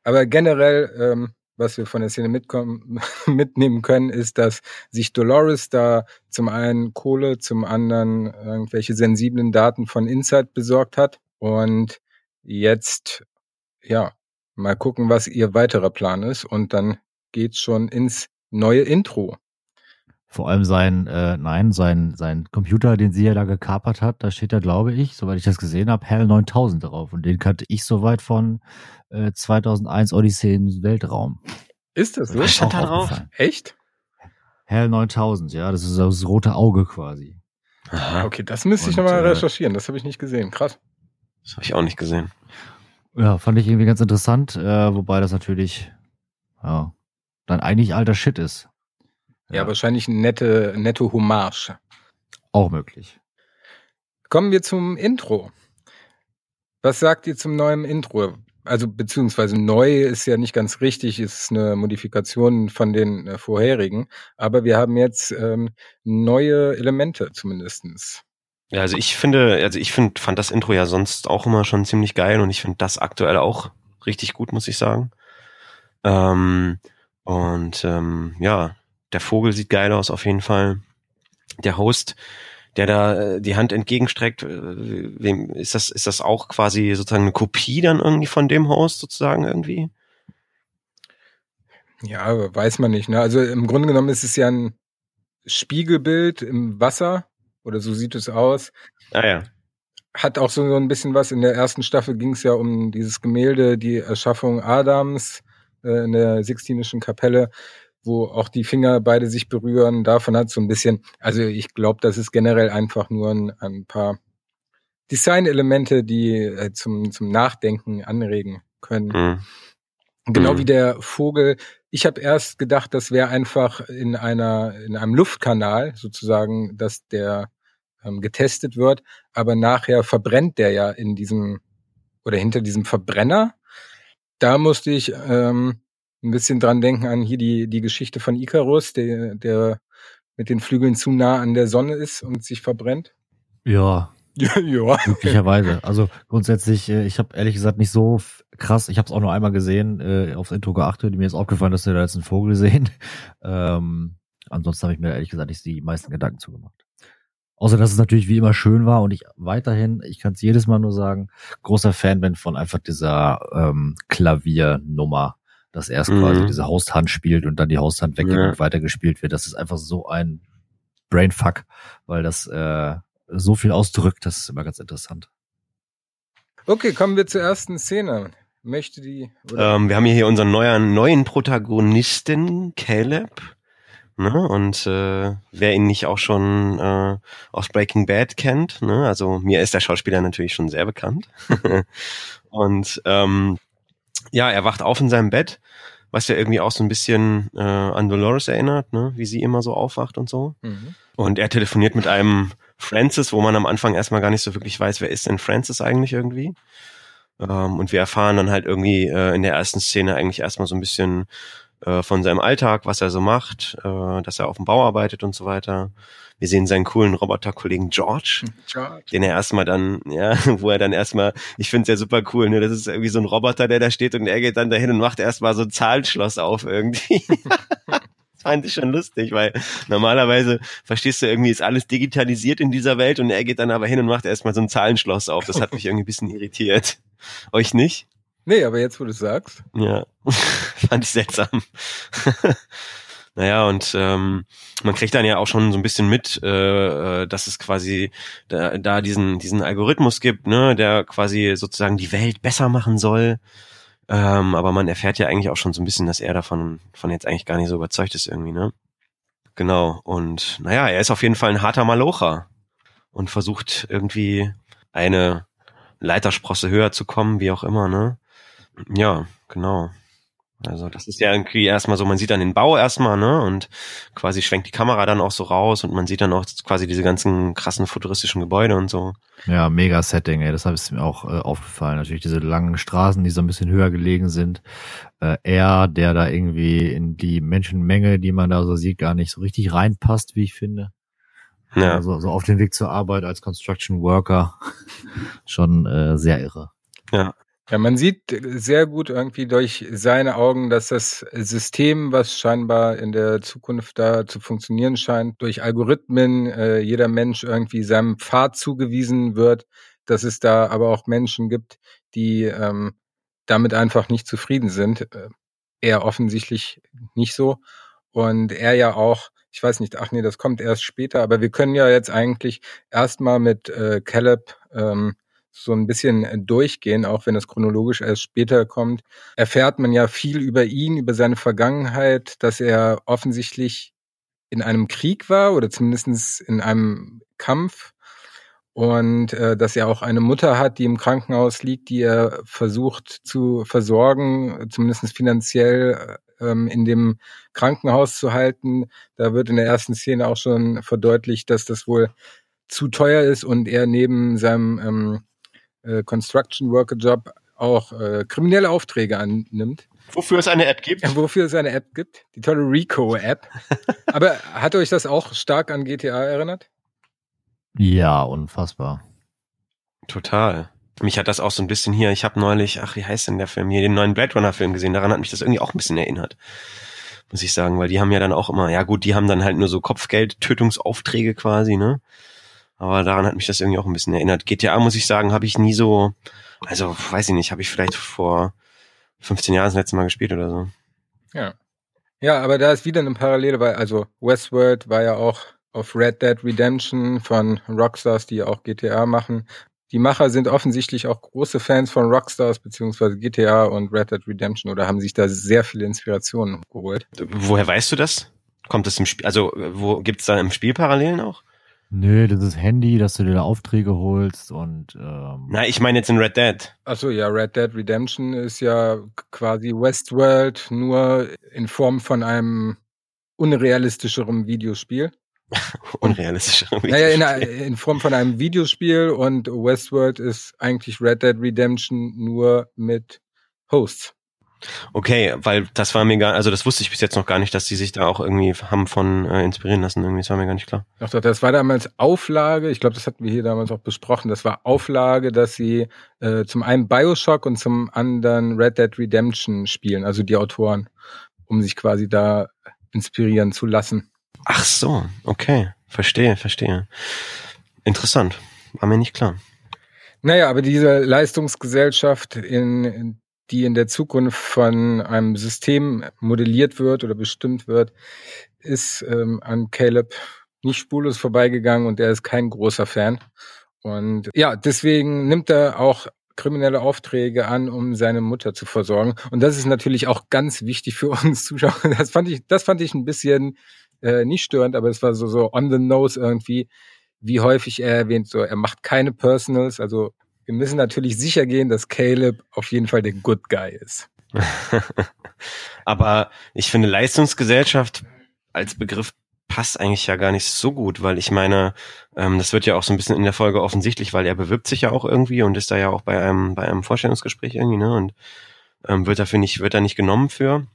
S2: aber generell, ähm, was wir von der Szene mitkommen, mitnehmen können, ist, dass sich Dolores da zum einen Kohle, zum anderen irgendwelche sensiblen Daten von Inside besorgt hat und jetzt, ja, mal gucken, was ihr weiterer Plan ist. Und dann geht's schon ins neue Intro.
S4: Vor allem sein, äh, nein, sein, sein Computer, den sie ja da gekapert hat, da steht da, glaube ich, soweit ich das gesehen habe, Hell 9000 drauf. Und den kannte ich soweit von äh, 2001 Odyssey im Weltraum.
S2: Ist das so?
S3: Was stand da drauf?
S2: Echt?
S4: Hell 9000, ja, das ist das rote Auge quasi.
S2: Aha. Okay, das müsste ich nochmal äh, recherchieren. Das habe ich nicht gesehen. Krass.
S3: Das habe ich auch nicht gesehen.
S4: Ja, fand ich irgendwie ganz interessant, äh, wobei das natürlich ja, dann eigentlich alter Shit ist.
S2: Ja, ja wahrscheinlich ein nette, nette Hommage.
S4: Auch möglich.
S2: Kommen wir zum Intro. Was sagt ihr zum neuen Intro? Also beziehungsweise neu ist ja nicht ganz richtig, ist eine Modifikation von den äh, vorherigen, aber wir haben jetzt ähm, neue Elemente zumindestens.
S3: Ja, also ich finde, also ich finde, fand das Intro ja sonst auch immer schon ziemlich geil und ich finde das aktuell auch richtig gut, muss ich sagen. Ähm, und ähm, ja, der Vogel sieht geil aus auf jeden Fall. Der Host, der da äh, die Hand entgegenstreckt, äh, wem ist das? Ist das auch quasi sozusagen eine Kopie dann irgendwie von dem Host sozusagen irgendwie?
S2: Ja, weiß man nicht. Ne? Also im Grunde genommen ist es ja ein Spiegelbild im Wasser oder so sieht es aus.
S3: Ah ja.
S2: Hat auch so, so ein bisschen was. In der ersten Staffel ging es ja um dieses Gemälde, die Erschaffung Adams äh, in der Sixtinischen Kapelle, wo auch die Finger beide sich berühren. Davon hat so ein bisschen, also ich glaube, das ist generell einfach nur ein, ein paar Designelemente, die äh, zum, zum Nachdenken anregen können. Mhm. Genau mhm. wie der Vogel. Ich habe erst gedacht, das wäre einfach in einer in einem Luftkanal sozusagen, dass der ähm, getestet wird, aber nachher verbrennt der ja in diesem oder hinter diesem Verbrenner. Da musste ich ähm, ein bisschen dran denken an hier die die Geschichte von Icarus, der der mit den Flügeln zu nah an der Sonne ist und sich verbrennt.
S4: Ja, ja, ja. Möglicherweise. Also grundsätzlich, äh, ich habe ehrlich gesagt nicht so krass, ich habe es auch nur einmal gesehen, äh, aufs Intro geachtet. Mir ist aufgefallen, dass wir da jetzt einen Vogel sehen. Ähm, ansonsten habe ich mir ehrlich gesagt nicht die meisten Gedanken zugemacht. Außer dass es natürlich wie immer schön war und ich weiterhin, ich kann es jedes Mal nur sagen, großer Fan bin von einfach dieser ähm, Klaviernummer, dass erst mhm. quasi diese Hausthand spielt und dann die Hausthand weggeht ja. und weitergespielt wird. Das ist einfach so ein Brainfuck, weil das äh, so viel ausdrückt. Das ist immer ganz interessant.
S2: Okay, kommen wir zur ersten Szene. Möchte die.
S3: Ähm, wir haben hier unseren neuen, neuen Protagonisten, Caleb. Ne? Und äh, wer ihn nicht auch schon äh, aus Breaking Bad kennt, ne? also mir ist der Schauspieler natürlich schon sehr bekannt. und ähm, ja, er wacht auf in seinem Bett was ja irgendwie auch so ein bisschen äh, an Dolores erinnert, ne? wie sie immer so aufwacht und so. Mhm. Und er telefoniert mit einem Francis, wo man am Anfang erstmal gar nicht so wirklich weiß, wer ist denn Francis eigentlich irgendwie. Ähm, und wir erfahren dann halt irgendwie äh, in der ersten Szene eigentlich erstmal so ein bisschen äh, von seinem Alltag, was er so macht, äh, dass er auf dem Bau arbeitet und so weiter. Wir sehen seinen coolen Roboterkollegen George, George, den er erstmal dann, ja, wo er dann erstmal, ich finde es ja super cool, ne? Das ist irgendwie so ein Roboter, der da steht und er geht dann dahin und macht erstmal so ein Zahlenschloss auf irgendwie. Das fand ich schon lustig, weil normalerweise, verstehst du, irgendwie ist alles digitalisiert in dieser Welt und er geht dann aber hin und macht erstmal so ein Zahlenschloss auf. Das hat mich irgendwie ein bisschen irritiert. Euch nicht?
S2: Nee, aber jetzt, wo du sagst.
S3: Ja, fand ich seltsam. naja, und ähm, man kriegt dann ja auch schon so ein bisschen mit, äh, dass es quasi da, da diesen, diesen Algorithmus gibt, ne, der quasi sozusagen die Welt besser machen soll. Ähm, aber man erfährt ja eigentlich auch schon so ein bisschen, dass er davon von jetzt eigentlich gar nicht so überzeugt ist irgendwie, ne? Genau. Und naja, er ist auf jeden Fall ein harter Malocher und versucht irgendwie eine Leitersprosse höher zu kommen, wie auch immer, ne? Ja, genau. Also das ist ja irgendwie erstmal so, man sieht dann den Bau erstmal, ne? Und quasi schwenkt die Kamera dann auch so raus und man sieht dann auch quasi diese ganzen krassen futuristischen Gebäude und so.
S4: Ja, mega Setting, ey. Das ist mir auch äh, aufgefallen. Natürlich diese langen Straßen, die so ein bisschen höher gelegen sind. Äh, er, der da irgendwie in die Menschenmenge, die man da so sieht, gar nicht so richtig reinpasst, wie ich finde. Ja. Also so auf dem Weg zur Arbeit als Construction Worker. Schon äh, sehr irre.
S2: Ja, ja, man sieht sehr gut irgendwie durch seine Augen, dass das System, was scheinbar in der Zukunft da zu funktionieren scheint, durch Algorithmen äh, jeder Mensch irgendwie seinem Pfad zugewiesen wird, dass es da aber auch Menschen gibt, die ähm, damit einfach nicht zufrieden sind. Äh, er offensichtlich nicht so. Und er ja auch, ich weiß nicht, ach nee, das kommt erst später, aber wir können ja jetzt eigentlich erstmal mit äh, Caleb ähm, so ein bisschen äh, durchgehen, auch wenn es chronologisch erst später kommt, erfährt man ja viel über ihn, über seine Vergangenheit, dass er offensichtlich in einem Krieg war oder zumindest in einem Kampf und äh, dass er auch eine Mutter hat, die im Krankenhaus liegt, die er versucht zu versorgen, zumindest finanziell ähm, in dem Krankenhaus zu halten. Da wird in der ersten Szene auch schon verdeutlicht, dass das wohl zu teuer ist und er neben seinem ähm, äh, Construction Worker Job auch äh, kriminelle Aufträge annimmt.
S3: Wofür es eine App gibt?
S2: Ja, wofür es eine App gibt. Die tolle Rico-App. Aber hat euch das auch stark an GTA erinnert?
S4: Ja, unfassbar.
S3: Total. Mich hat das auch so ein bisschen hier, ich habe neulich, ach, wie heißt denn der Film hier, den neuen Blade Runner Film gesehen, daran hat mich das irgendwie auch ein bisschen erinnert. Muss ich sagen, weil die haben ja dann auch immer, ja gut, die haben dann halt nur so Kopfgeld-Tötungsaufträge quasi, ne? Aber daran hat mich das irgendwie auch ein bisschen erinnert. GTA, muss ich sagen, habe ich nie so, also weiß ich nicht, habe ich vielleicht vor 15 Jahren das letzte Mal gespielt oder so.
S2: Ja. Ja, aber da ist wieder eine Parallele, weil also Westworld war ja auch auf Red Dead Redemption von Rockstars, die ja auch GTA machen. Die Macher sind offensichtlich auch große Fans von Rockstars beziehungsweise GTA und Red Dead Redemption oder haben sich da sehr viele Inspirationen geholt.
S3: Woher weißt du das? Kommt das im Spiel, also wo gibt's da im Spiel Parallelen auch?
S4: Nö, das ist Handy, dass du dir da Aufträge holst und ähm
S3: Na, ich meine jetzt in Red Dead.
S2: Achso, ja, Red Dead Redemption ist ja quasi Westworld nur in Form von einem unrealistischeren Videospiel.
S3: unrealistischeren
S2: Videospiel. Naja, in, in Form von einem Videospiel und Westworld ist eigentlich Red Dead Redemption nur mit Hosts.
S3: Okay, weil das war mir gar, also das wusste ich bis jetzt noch gar nicht, dass die sich da auch irgendwie haben von äh, inspirieren lassen. Irgendwie, das war mir gar nicht klar.
S2: Ach doch, das war damals Auflage, ich glaube, das hatten wir hier damals auch besprochen, das war Auflage, dass sie äh, zum einen Bioshock und zum anderen Red Dead Redemption spielen, also die Autoren, um sich quasi da inspirieren zu lassen.
S3: Ach so, okay, verstehe, verstehe. Interessant, war mir nicht klar.
S2: Naja, aber diese Leistungsgesellschaft in die in der Zukunft von einem System modelliert wird oder bestimmt wird, ist ähm, an Caleb nicht spurlos vorbeigegangen und er ist kein großer Fan. Und ja, deswegen nimmt er auch kriminelle Aufträge an, um seine Mutter zu versorgen. Und das ist natürlich auch ganz wichtig für uns Zuschauer. Das fand ich, das fand ich ein bisschen äh, nicht störend, aber es war so, so on the nose irgendwie, wie häufig er erwähnt, so er macht keine Personals, also wir müssen natürlich sicher gehen, dass Caleb auf jeden Fall der Good Guy ist.
S3: Aber ich finde Leistungsgesellschaft als Begriff passt eigentlich ja gar nicht so gut, weil ich meine, ähm, das wird ja auch so ein bisschen in der Folge offensichtlich, weil er bewirbt sich ja auch irgendwie und ist da ja auch bei einem bei einem Vorstellungsgespräch irgendwie, ne? Und ähm, wird dafür nicht wird da nicht genommen für.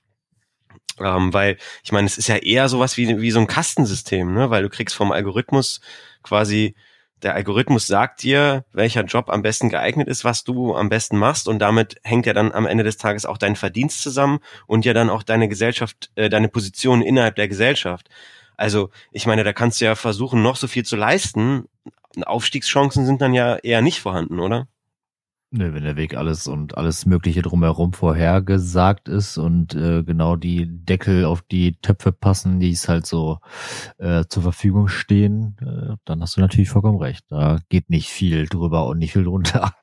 S3: Ähm, weil ich meine, es ist ja eher sowas wie wie so ein Kastensystem, ne? Weil du kriegst vom Algorithmus quasi der Algorithmus sagt dir, welcher Job am besten geeignet ist, was du am besten machst und damit hängt ja dann am Ende des Tages auch dein Verdienst zusammen und ja dann auch deine Gesellschaft, äh, deine Position innerhalb der Gesellschaft. Also ich meine, da kannst du ja versuchen, noch so viel zu leisten. Aufstiegschancen sind dann ja eher nicht vorhanden, oder?
S4: Nö, wenn der Weg alles und alles Mögliche drumherum vorhergesagt ist und äh, genau die Deckel auf die Töpfe passen, die es halt so äh, zur Verfügung stehen, äh, dann hast du natürlich vollkommen recht. Da geht nicht viel drüber und nicht viel drunter.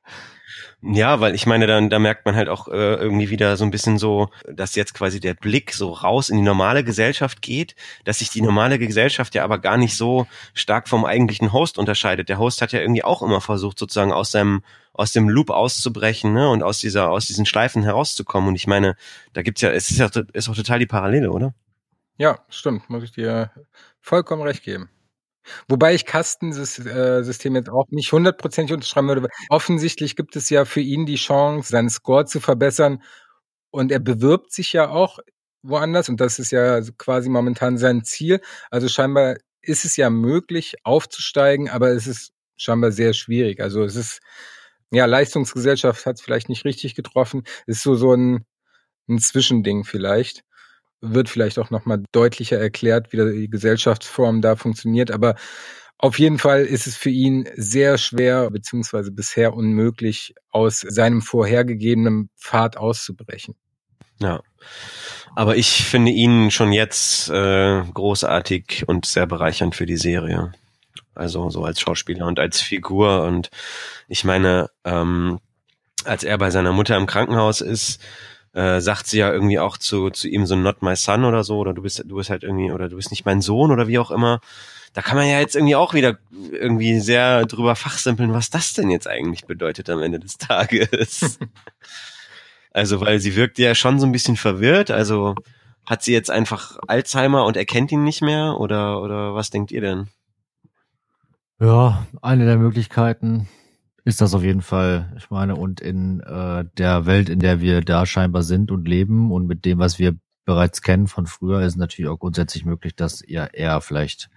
S3: Ja, weil ich meine, dann da merkt man halt auch äh, irgendwie wieder so ein bisschen so, dass jetzt quasi der Blick so raus in die normale Gesellschaft geht, dass sich die normale Gesellschaft ja aber gar nicht so stark vom eigentlichen Host unterscheidet. Der Host hat ja irgendwie auch immer versucht, sozusagen aus seinem aus dem Loop auszubrechen ne, und aus dieser aus diesen Schleifen herauszukommen. Und ich meine, da gibt's ja, es ist ja ist auch total die Parallele, oder?
S2: Ja, stimmt, muss ich dir vollkommen recht geben. Wobei ich Kastensystem jetzt auch nicht hundertprozentig unterschreiben würde. Offensichtlich gibt es ja für ihn die Chance, seinen Score zu verbessern. Und er bewirbt sich ja auch woanders. Und das ist ja quasi momentan sein Ziel. Also scheinbar ist es ja möglich, aufzusteigen, aber es ist scheinbar sehr schwierig. Also es ist, ja, Leistungsgesellschaft hat es vielleicht nicht richtig getroffen. Ist so, so ein, ein Zwischending vielleicht wird vielleicht auch nochmal deutlicher erklärt, wie die Gesellschaftsform da funktioniert. Aber auf jeden Fall ist es für ihn sehr schwer, beziehungsweise bisher unmöglich, aus seinem vorhergegebenen Pfad auszubrechen.
S3: Ja. Aber ich finde ihn schon jetzt äh, großartig und sehr bereichernd für die Serie. Also so als Schauspieler und als Figur. Und ich meine, ähm, als er bei seiner Mutter im Krankenhaus ist, äh, sagt sie ja irgendwie auch zu, zu ihm so not my son oder so, oder du bist, du bist halt irgendwie, oder du bist nicht mein Sohn oder wie auch immer. Da kann man ja jetzt irgendwie auch wieder irgendwie sehr drüber fachsimpeln, was das denn jetzt eigentlich bedeutet am Ende des Tages. also, weil sie wirkt ja schon so ein bisschen verwirrt, also hat sie jetzt einfach Alzheimer und erkennt ihn nicht mehr oder, oder was denkt ihr denn?
S4: Ja, eine der Möglichkeiten ist das auf jeden Fall. Ich meine, und in äh, der Welt, in der wir da scheinbar sind und leben und mit dem, was wir bereits kennen von früher, ist natürlich auch grundsätzlich möglich, dass ihr eher vielleicht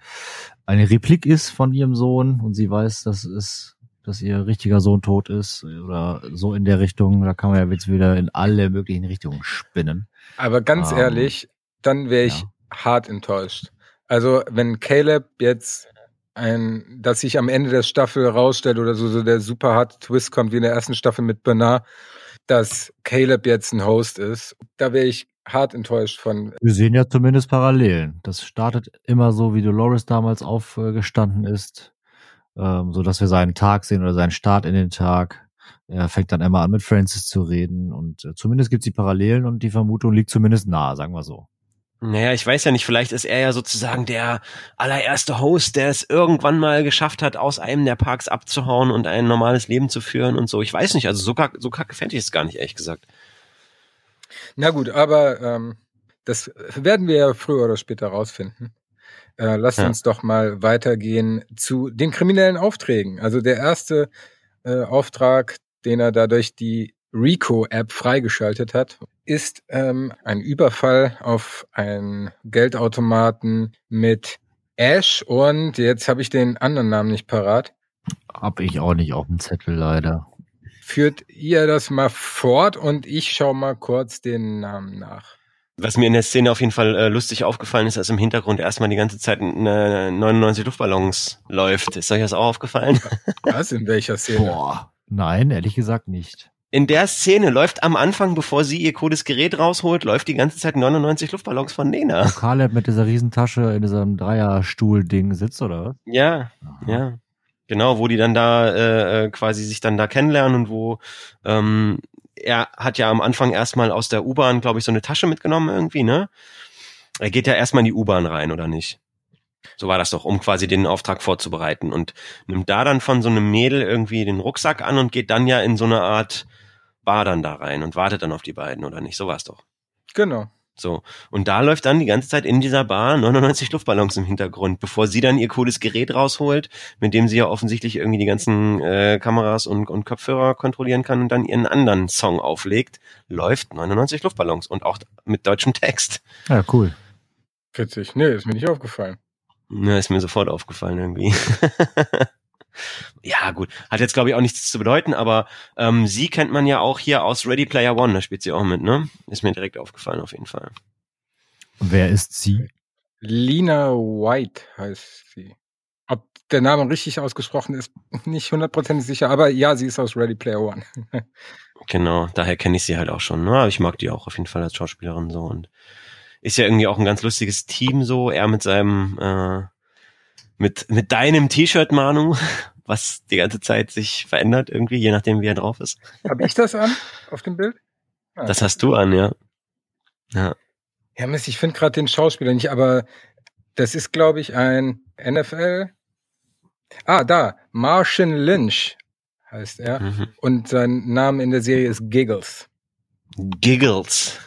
S4: eine Replik ist von ihrem Sohn und sie weiß, dass es, dass ihr richtiger Sohn tot ist oder so in der Richtung. Da kann man ja jetzt wieder in alle möglichen Richtungen spinnen.
S2: Aber ganz ähm, ehrlich, dann wäre ich ja. hart enttäuscht. Also wenn Caleb jetzt ein, dass sich am Ende der Staffel rausstellt oder so, so der super harte Twist kommt wie in der ersten Staffel mit Bernard, dass Caleb jetzt ein Host ist. Da wäre ich hart enttäuscht von.
S4: Wir sehen ja zumindest Parallelen. Das startet immer so, wie Dolores damals aufgestanden ist, ähm, so dass wir seinen Tag sehen oder seinen Start in den Tag. Er fängt dann immer an, mit Francis zu reden und äh, zumindest gibt es die Parallelen und die Vermutung liegt zumindest nahe, sagen wir so.
S3: Naja, ich weiß ja nicht, vielleicht ist er ja sozusagen der allererste Host, der es irgendwann mal geschafft hat, aus einem der Parks abzuhauen und ein normales Leben zu führen und so. Ich weiß nicht, also so, kack, so kacke fände ich es gar nicht, ehrlich gesagt.
S2: Na gut, aber ähm, das werden wir ja früher oder später rausfinden. Äh, lasst ja. uns doch mal weitergehen zu den kriminellen Aufträgen. Also der erste äh, Auftrag, den er dadurch die Rico-App freigeschaltet hat, ist ähm, ein Überfall auf einen Geldautomaten mit Ash und jetzt habe ich den anderen Namen nicht parat.
S4: Hab ich auch nicht auf dem Zettel leider.
S2: Führt ihr das mal fort und ich schaue mal kurz den Namen nach.
S3: Was mir in der Szene auf jeden Fall äh, lustig aufgefallen ist, dass im Hintergrund erstmal die ganze Zeit eine 99 Luftballons läuft. Ist euch das auch aufgefallen?
S2: Was? In welcher Szene?
S4: Boah, nein, ehrlich gesagt nicht
S3: in der Szene läuft am Anfang, bevor sie ihr cooles Gerät rausholt, läuft die ganze Zeit 99 Luftballons von Nena.
S4: Wo Caleb mit dieser Riesentasche in diesem Dreierstuhl-Ding sitzt, oder was?
S3: Ja, Aha. ja. Genau, wo die dann da äh, äh, quasi sich dann da kennenlernen und wo ähm, er hat ja am Anfang erstmal aus der U-Bahn, glaube ich, so eine Tasche mitgenommen irgendwie, ne? Er geht ja erstmal in die U-Bahn rein, oder nicht? So war das doch, um quasi den Auftrag vorzubereiten und nimmt da dann von so einem Mädel irgendwie den Rucksack an und geht dann ja in so eine Art Bar dann da rein und wartet dann auf die beiden, oder nicht? So war's doch.
S2: Genau.
S3: So. Und da läuft dann die ganze Zeit in dieser Bar 99 Luftballons im Hintergrund, bevor sie dann ihr cooles Gerät rausholt, mit dem sie ja offensichtlich irgendwie die ganzen äh, Kameras und, und Kopfhörer kontrollieren kann und dann ihren anderen Song auflegt, läuft 99 Luftballons und auch mit deutschem Text.
S4: Ja, cool.
S2: Witzig. Nee, ist mir nicht aufgefallen.
S3: Ja, ist mir sofort aufgefallen irgendwie. ja, gut. Hat jetzt, glaube ich, auch nichts zu bedeuten, aber ähm, sie kennt man ja auch hier aus Ready Player One, da spielt sie auch mit, ne? Ist mir direkt aufgefallen, auf jeden Fall.
S4: Wer ist sie?
S2: Lina White heißt sie. Ob der Name richtig ausgesprochen ist, nicht hundertprozentig sicher, aber ja, sie ist aus Ready Player One.
S3: genau, daher kenne ich sie halt auch schon. Ne? Aber ich mag die auch auf jeden Fall als Schauspielerin so und ist ja irgendwie auch ein ganz lustiges Team so. Er mit seinem äh, mit, mit deinem T-Shirt, Manu, was die ganze Zeit sich verändert irgendwie, je nachdem, wie er drauf ist.
S2: Habe ich das an auf dem Bild?
S3: Ah, das hast du an, ja.
S2: Ja, ja Mist, ich finde gerade den Schauspieler nicht, aber das ist, glaube ich, ein NFL. Ah, da, Martian Lynch heißt er. Mhm. Und sein Name in der Serie ist Giggles.
S3: Giggles.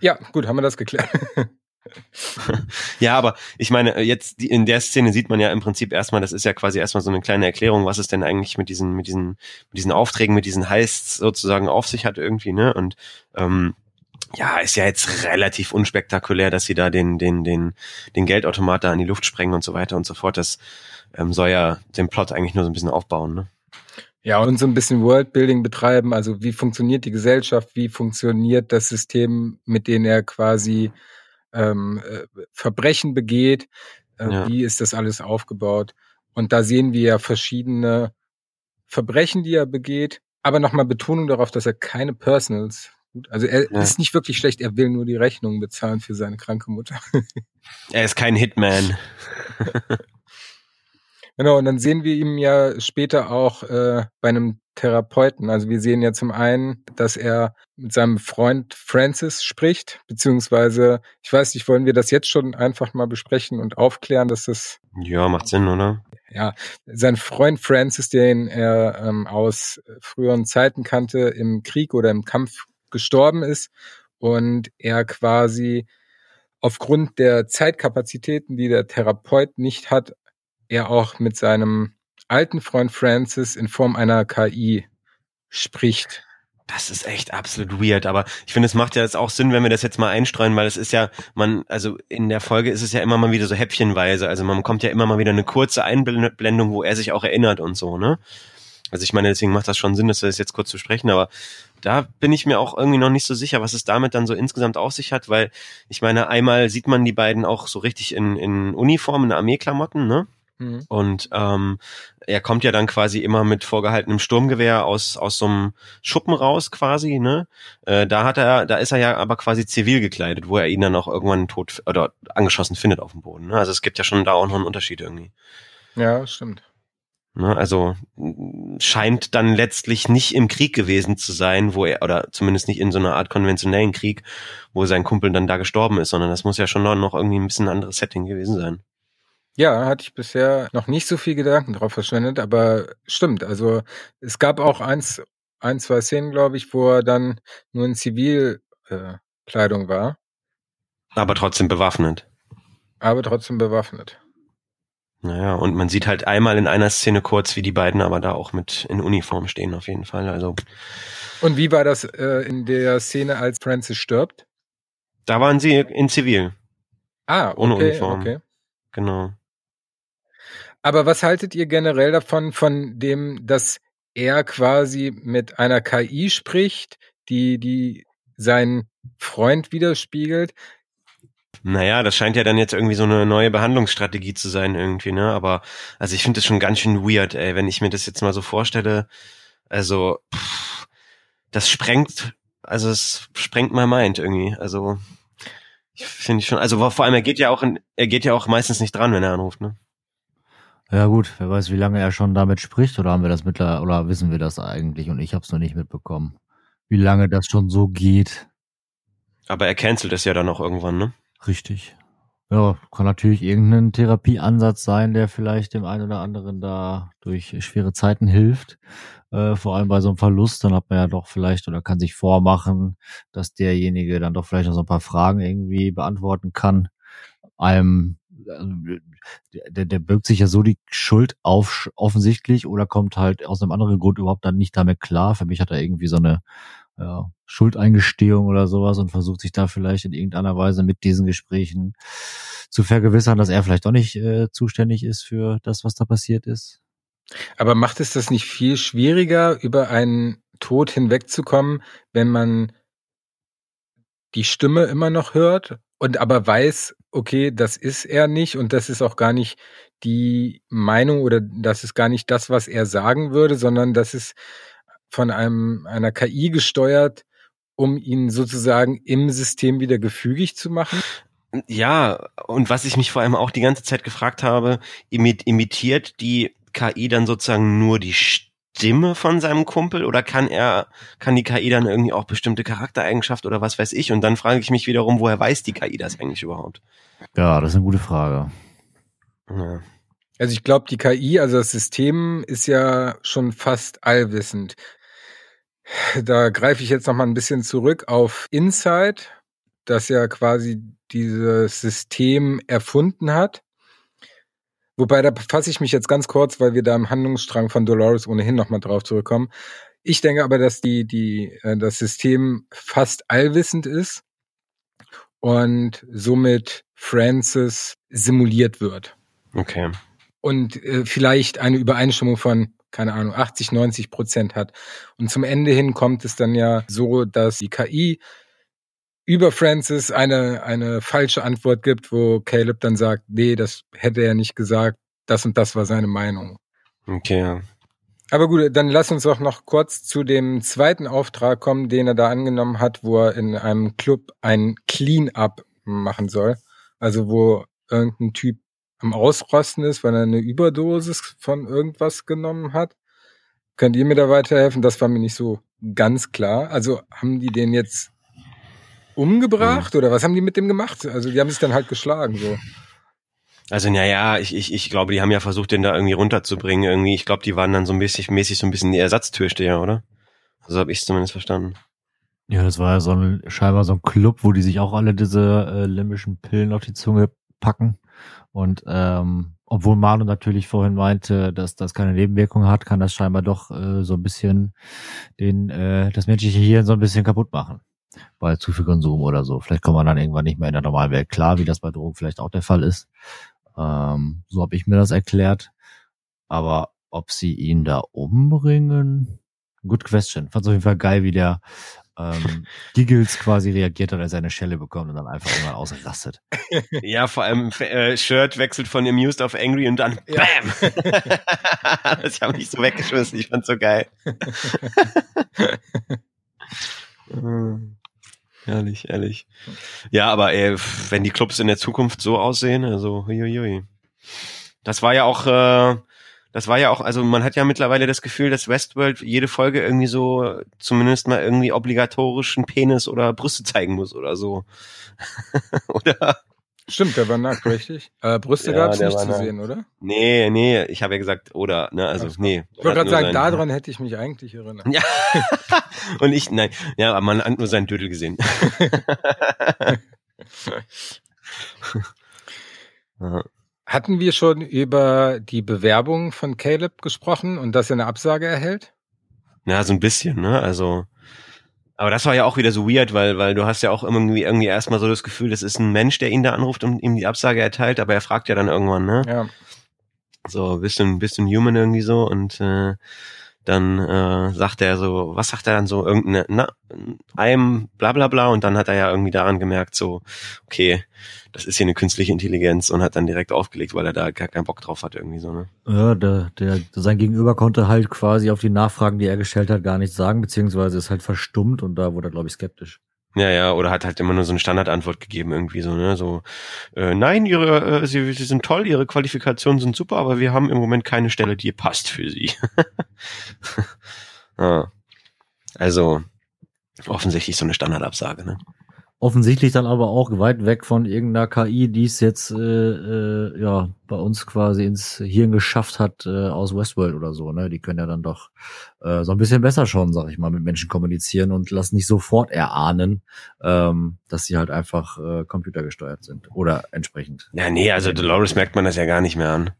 S2: Ja, gut, haben wir das geklärt.
S3: ja, aber ich meine, jetzt in der Szene sieht man ja im Prinzip erstmal, das ist ja quasi erstmal so eine kleine Erklärung, was es denn eigentlich mit diesen, mit diesen, mit diesen Aufträgen, mit diesen Heists sozusagen auf sich hat irgendwie, ne? Und ähm, ja, ist ja jetzt relativ unspektakulär, dass sie da den, den, den, den Geldautomat da in die Luft sprengen und so weiter und so fort. Das ähm, soll ja den Plot eigentlich nur so ein bisschen aufbauen, ne?
S2: Ja, und so ein bisschen Worldbuilding betreiben. Also wie funktioniert die Gesellschaft? Wie funktioniert das System, mit dem er quasi ähm, äh, Verbrechen begeht, äh, ja. wie ist das alles aufgebaut. Und da sehen wir ja verschiedene Verbrechen, die er begeht, aber nochmal Betonung darauf, dass er keine Personals also er ja. ist nicht wirklich schlecht, er will nur die Rechnung bezahlen für seine kranke Mutter.
S3: er ist kein Hitman.
S2: genau, und dann sehen wir ihn ja später auch äh, bei einem Therapeuten. Also wir sehen ja zum einen, dass er mit seinem Freund Francis spricht, beziehungsweise, ich weiß nicht, wollen wir das jetzt schon einfach mal besprechen und aufklären, dass das.
S3: Ja, macht Sinn, oder?
S2: Ja, sein Freund Francis, den er ähm, aus früheren Zeiten kannte, im Krieg oder im Kampf gestorben ist und er quasi aufgrund der Zeitkapazitäten, die der Therapeut nicht hat, er auch mit seinem alten Freund Francis in Form einer KI spricht.
S3: Das ist echt absolut weird, aber ich finde, es macht ja jetzt auch Sinn, wenn wir das jetzt mal einstreuen, weil es ist ja, man, also in der Folge ist es ja immer mal wieder so häppchenweise, also man bekommt ja immer mal wieder eine kurze Einblendung, wo er sich auch erinnert und so, ne? Also ich meine, deswegen macht das schon Sinn, dass wir das jetzt kurz besprechen, aber da bin ich mir auch irgendwie noch nicht so sicher, was es damit dann so insgesamt auf sich hat, weil ich meine, einmal sieht man die beiden auch so richtig in, in Uniform, in Armeeklamotten, ne? Mhm. Und ähm, er kommt ja dann quasi immer mit vorgehaltenem Sturmgewehr aus aus so einem Schuppen raus quasi, ne? Äh, da hat er, da ist er ja aber quasi zivil gekleidet, wo er ihn dann auch irgendwann tot oder angeschossen findet auf dem Boden. Ne? Also es gibt ja schon da auch noch einen Unterschied irgendwie.
S2: Ja, stimmt.
S3: Ne? Also scheint dann letztlich nicht im Krieg gewesen zu sein, wo er, oder zumindest nicht in so einer Art konventionellen Krieg, wo sein Kumpel dann da gestorben ist, sondern das muss ja schon noch irgendwie ein bisschen ein anderes Setting gewesen sein.
S2: Ja, hatte ich bisher noch nicht so viel Gedanken drauf verschwendet, aber stimmt. Also es gab auch eins, ein, zwei Szenen, glaube ich, wo er dann nur in Zivilkleidung äh, war.
S3: Aber trotzdem bewaffnet.
S2: Aber trotzdem bewaffnet.
S3: Naja, und man sieht halt einmal in einer Szene kurz, wie die beiden aber da auch mit in Uniform stehen, auf jeden Fall. Also.
S2: Und wie war das äh, in der Szene, als Francis stirbt?
S3: Da waren sie in Zivil.
S2: Ah, okay, ohne Uniform. Okay.
S3: Genau.
S2: Aber was haltet ihr generell davon, von dem, dass er quasi mit einer KI spricht, die, die seinen Freund widerspiegelt?
S3: Naja, das scheint ja dann jetzt irgendwie so eine neue Behandlungsstrategie zu sein irgendwie, ne? Aber also ich finde das schon ganz schön weird, ey, wenn ich mir das jetzt mal so vorstelle. Also, pff, das sprengt, also es sprengt mein Mind irgendwie. Also ich finde schon, also vor allem er geht ja auch in, er geht ja auch meistens nicht dran, wenn er anruft, ne?
S4: Ja gut, wer weiß, wie lange er schon damit spricht oder haben wir das mittlerweile oder wissen wir das eigentlich und ich habe es noch nicht mitbekommen, wie lange das schon so geht.
S3: Aber er cancelt es ja dann auch irgendwann, ne?
S4: Richtig. Ja, kann natürlich irgendein Therapieansatz sein, der vielleicht dem einen oder anderen da durch schwere Zeiten hilft. Äh, vor allem bei so einem Verlust, dann hat man ja doch vielleicht oder kann sich vormachen, dass derjenige dann doch vielleicht noch so ein paar Fragen irgendwie beantworten kann. Einem, also, der, der birgt sich ja so die Schuld auf, offensichtlich oder kommt halt aus einem anderen Grund überhaupt dann nicht damit klar. Für mich hat er irgendwie so eine ja, Schuldeingestehung oder sowas und versucht sich da vielleicht in irgendeiner Weise mit diesen Gesprächen zu vergewissern, dass er vielleicht doch nicht äh, zuständig ist für das, was da passiert ist.
S2: Aber macht es das nicht viel schwieriger, über einen Tod hinwegzukommen, wenn man die Stimme immer noch hört und aber weiß, okay, das ist er nicht und das ist auch gar nicht die Meinung oder das ist gar nicht das, was er sagen würde, sondern das ist von einem, einer KI gesteuert, um ihn sozusagen im System wieder gefügig zu machen?
S3: Ja, und was ich mich vor allem auch die ganze Zeit gefragt habe, imitiert die KI dann sozusagen nur die Stimme von seinem Kumpel oder kann er, kann die KI dann irgendwie auch bestimmte Charaktereigenschaften oder was weiß ich? Und dann frage ich mich wiederum, woher weiß die KI das eigentlich überhaupt?
S4: Ja, das ist eine gute Frage.
S2: Ja. Also ich glaube, die KI, also das System ist ja schon fast allwissend. Da greife ich jetzt noch mal ein bisschen zurück auf Inside, das ja quasi dieses System erfunden hat. Wobei, da fasse ich mich jetzt ganz kurz, weil wir da im Handlungsstrang von Dolores ohnehin noch mal drauf zurückkommen. Ich denke aber, dass die, die, äh, das System fast allwissend ist und somit Francis simuliert wird.
S3: Okay.
S2: Und äh, vielleicht eine Übereinstimmung von keine Ahnung, 80, 90 Prozent hat. Und zum Ende hin kommt es dann ja so, dass die KI über Francis eine, eine falsche Antwort gibt, wo Caleb dann sagt, nee, das hätte er nicht gesagt, das und das war seine Meinung.
S3: Okay, ja.
S2: Aber gut, dann lass uns doch noch kurz zu dem zweiten Auftrag kommen, den er da angenommen hat, wo er in einem Club ein Clean-up machen soll. Also wo irgendein Typ am Ausrosten ist, weil er eine Überdosis von irgendwas genommen hat. Könnt ihr mir da weiterhelfen? Das war mir nicht so ganz klar. Also haben die den jetzt umgebracht mhm. oder was haben die mit dem gemacht? Also die haben sich dann halt geschlagen so.
S3: Also naja, ich, ich, ich glaube, die haben ja versucht, den da irgendwie runterzubringen. Irgendwie, ich glaube, die waren dann so ein bisschen mäßig so ein bisschen die Ersatztürsteher, oder? So habe ich zumindest verstanden.
S4: Ja, das war ja so ein scheinbar so ein Club, wo die sich auch alle diese äh, limbischen Pillen auf die Zunge packen. Und ähm, obwohl Manu natürlich vorhin meinte, dass das keine Nebenwirkung hat, kann das scheinbar doch äh, so ein bisschen den äh, das menschliche Hirn so ein bisschen kaputt machen bei zu viel Konsum oder so. Vielleicht kommt man dann irgendwann nicht mehr in der normalen Welt klar, wie das bei Drogen vielleicht auch der Fall ist. Ähm, so habe ich mir das erklärt. Aber ob sie ihn da umbringen? Good question. Fand auf jeden Fall geil, wie der ähm, Giggles quasi reagiert hat, als er eine Schelle bekommt und dann einfach irgendwann ausrastet.
S3: Ja, vor allem äh, Shirt wechselt von Amused auf Angry und dann ja. BAM! das habe ich so weggeschmissen, ich fand's so geil. Ehrlich, ehrlich. Ja, aber ey, wenn die Clubs in der Zukunft so aussehen, also huiuiui. Das war ja auch äh, das war ja auch, also man hat ja mittlerweile das Gefühl, dass Westworld jede Folge irgendwie so zumindest mal irgendwie obligatorischen Penis oder Brüste zeigen muss oder so. oder?
S2: Stimmt, der war nackt, richtig? Äh, Brüste ja, gab es nicht zu nackt. sehen, oder?
S3: Nee, nee, ich habe ja gesagt, oder, ne, also, also nee.
S2: Ich wollte gerade sagen, daran hätte ich mich eigentlich erinnert.
S3: Ja. Und ich, nein, ja, aber man hat nur seinen Dödel gesehen.
S2: Hatten wir schon über die Bewerbung von Caleb gesprochen und dass er eine Absage erhält?
S3: Ja, so ein bisschen, ne? Also, aber das war ja auch wieder so weird, weil, weil du hast ja auch irgendwie, irgendwie erstmal so das Gefühl, das ist ein Mensch, der ihn da anruft und ihm die Absage erteilt, aber er fragt ja dann irgendwann, ne?
S2: Ja.
S3: So, bisschen, bisschen human irgendwie so und äh, dann äh, sagt er so, was sagt er dann so, irgendeine, na, einem bla bla bla und dann hat er ja irgendwie daran gemerkt, so, okay, das ist hier eine künstliche Intelligenz und hat dann direkt aufgelegt, weil er da gar keinen Bock drauf hat, irgendwie so, ne?
S4: Ja, der, der, sein Gegenüber konnte halt quasi auf die Nachfragen, die er gestellt hat, gar nichts sagen, beziehungsweise ist halt verstummt und da wurde er, glaube ich, skeptisch.
S3: Ja, ja, oder hat halt immer nur so eine Standardantwort gegeben, irgendwie so, ne? So, äh, nein, ihre, äh, sie, sie sind toll, ihre Qualifikationen sind super, aber wir haben im Moment keine Stelle, die passt für sie. ja. Also, offensichtlich so eine Standardabsage, ne?
S4: Offensichtlich dann aber auch weit weg von irgendeiner KI, die es jetzt äh, äh, ja bei uns quasi ins Hirn geschafft hat äh, aus Westworld oder so. Ne, die können ja dann doch äh, so ein bisschen besser schon, sag ich mal, mit Menschen kommunizieren und lassen nicht sofort erahnen, ähm, dass sie halt einfach äh, computergesteuert sind oder entsprechend.
S3: Ja, nee, also Dolores merkt man das ja gar nicht mehr an.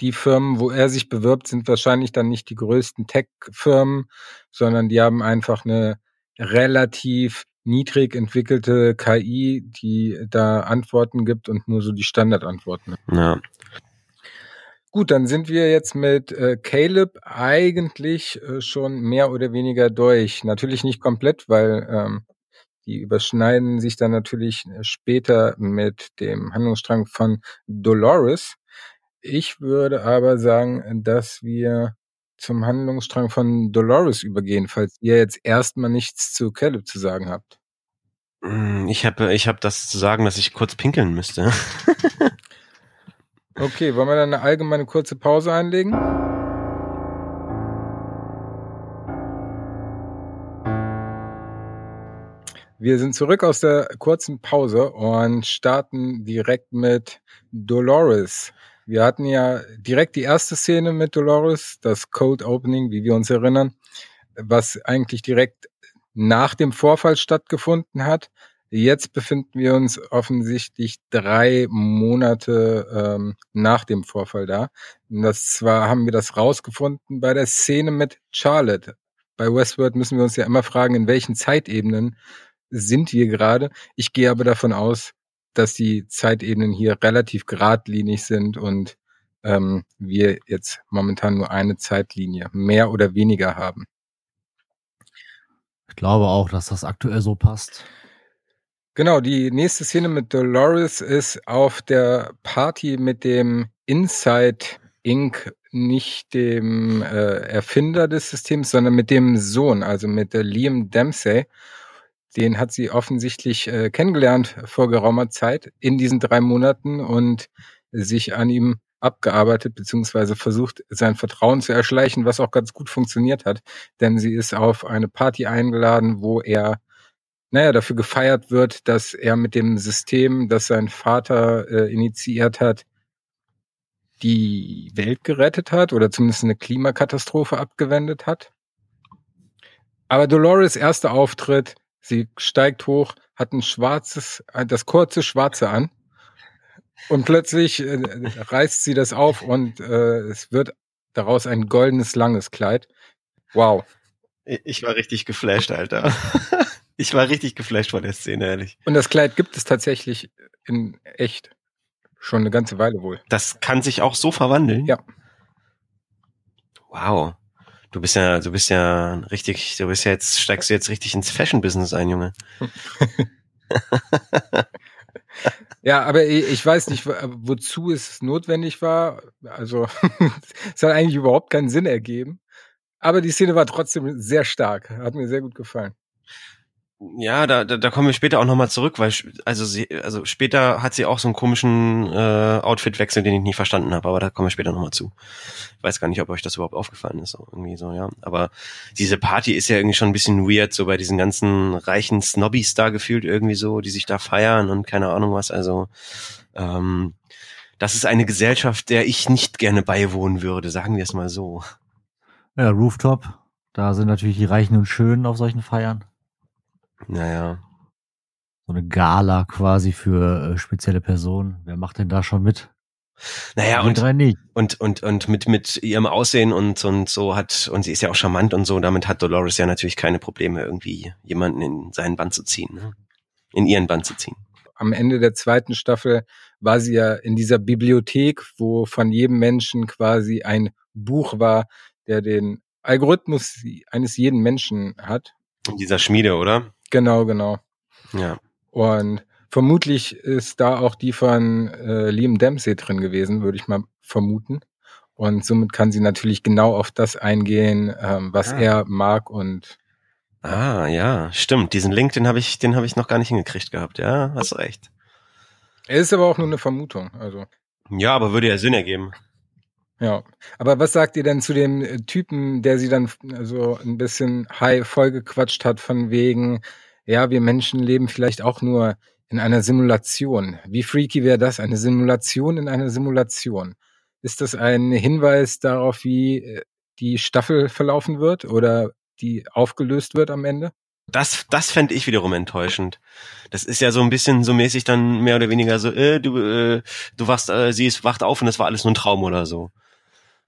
S2: Die Firmen, wo er sich bewirbt, sind wahrscheinlich dann nicht die größten Tech-Firmen, sondern die haben einfach eine relativ niedrig entwickelte KI, die da Antworten gibt und nur so die Standardantworten.
S3: Ja.
S2: Gut, dann sind wir jetzt mit äh, Caleb eigentlich äh, schon mehr oder weniger durch. Natürlich nicht komplett, weil ähm, die überschneiden sich dann natürlich später mit dem Handlungsstrang von Dolores. Ich würde aber sagen, dass wir zum Handlungsstrang von Dolores übergehen, falls ihr jetzt erstmal nichts zu Caleb zu sagen habt.
S3: Hm, ich habe ich hab das zu sagen, dass ich kurz pinkeln müsste.
S2: okay, wollen wir dann eine allgemeine kurze Pause einlegen? Wir sind zurück aus der kurzen Pause und starten direkt mit Dolores. Wir hatten ja direkt die erste Szene mit Dolores, das Cold Opening, wie wir uns erinnern, was eigentlich direkt nach dem Vorfall stattgefunden hat. Jetzt befinden wir uns offensichtlich drei Monate ähm, nach dem Vorfall da. Und das zwar haben wir das rausgefunden bei der Szene mit Charlotte. Bei Westworld müssen wir uns ja immer fragen, in welchen Zeitebenen sind wir gerade. Ich gehe aber davon aus, dass die Zeitebenen hier relativ geradlinig sind und ähm, wir jetzt momentan nur eine Zeitlinie mehr oder weniger haben.
S4: Ich glaube auch, dass das aktuell so passt.
S2: Genau, die nächste Szene mit Dolores ist auf der Party mit dem Inside Inc., nicht dem äh, Erfinder des Systems, sondern mit dem Sohn, also mit der Liam Dempsey. Den hat sie offensichtlich äh, kennengelernt vor geraumer Zeit in diesen drei Monaten und sich an ihm abgearbeitet, beziehungsweise versucht, sein Vertrauen zu erschleichen, was auch ganz gut funktioniert hat. Denn sie ist auf eine Party eingeladen, wo er, naja, dafür gefeiert wird, dass er mit dem System, das sein Vater äh, initiiert hat, die Welt gerettet hat oder zumindest eine Klimakatastrophe abgewendet hat. Aber Dolores erster Auftritt Sie steigt hoch, hat ein schwarzes, das kurze Schwarze an. Und plötzlich äh, reißt sie das auf und äh, es wird daraus ein goldenes, langes Kleid. Wow.
S3: Ich war richtig geflasht, Alter. ich war richtig geflasht von der Szene, ehrlich.
S2: Und das Kleid gibt es tatsächlich in echt. Schon eine ganze Weile wohl.
S3: Das kann sich auch so verwandeln?
S2: Ja.
S3: Wow. Du bist ja, du bist ja richtig, du bist ja jetzt, steigst du jetzt richtig ins Fashion-Business ein, Junge.
S2: ja, aber ich weiß nicht, wozu es notwendig war. Also, es hat eigentlich überhaupt keinen Sinn ergeben. Aber die Szene war trotzdem sehr stark. Hat mir sehr gut gefallen.
S3: Ja, da, da, da kommen wir später auch nochmal zurück, weil also sie, also später hat sie auch so einen komischen äh, Outfitwechsel, den ich nicht verstanden habe, aber da kommen wir später nochmal zu. Ich weiß gar nicht, ob euch das überhaupt aufgefallen ist, irgendwie so, ja. Aber diese Party ist ja irgendwie schon ein bisschen weird, so bei diesen ganzen reichen Snobbys da gefühlt irgendwie so, die sich da feiern und keine Ahnung was. Also ähm, das ist eine Gesellschaft, der ich nicht gerne beiwohnen würde, sagen wir es mal so.
S4: Ja, Rooftop, da sind natürlich die Reichen und Schönen auf solchen Feiern.
S3: Naja.
S4: So eine Gala quasi für äh, spezielle Personen. Wer macht denn da schon mit?
S3: Naja, und, und, und, und mit, mit ihrem Aussehen und, und so hat, und sie ist ja auch charmant und so, damit hat Dolores ja natürlich keine Probleme, irgendwie jemanden in seinen Band zu ziehen, ne? in ihren Band zu ziehen.
S2: Am Ende der zweiten Staffel war sie ja in dieser Bibliothek, wo von jedem Menschen quasi ein Buch war, der den Algorithmus eines jeden Menschen hat.
S3: In dieser Schmiede, oder?
S2: Genau, genau.
S3: Ja.
S2: Und vermutlich ist da auch die von äh, Liam Dempsey drin gewesen, würde ich mal vermuten. Und somit kann sie natürlich genau auf das eingehen, ähm, was ah. er mag und
S3: Ah, ja, stimmt. Diesen Link, den habe ich, den habe ich noch gar nicht hingekriegt gehabt. Ja, hast recht.
S2: Er ist aber auch nur eine Vermutung, also.
S3: Ja, aber würde ja Sinn ergeben.
S2: Ja, aber was sagt ihr denn zu dem äh, Typen, der sie dann so ein bisschen high vollgequatscht hat von wegen, ja, wir Menschen leben vielleicht auch nur in einer Simulation. Wie freaky wäre das? Eine Simulation in einer Simulation. Ist das ein Hinweis darauf, wie äh, die Staffel verlaufen wird oder die aufgelöst wird am Ende?
S3: Das, das fände ich wiederum enttäuschend. Das ist ja so ein bisschen so mäßig dann mehr oder weniger so, äh, du, äh, du wachst, äh, sie ist, wacht auf und das war alles nur ein Traum oder so.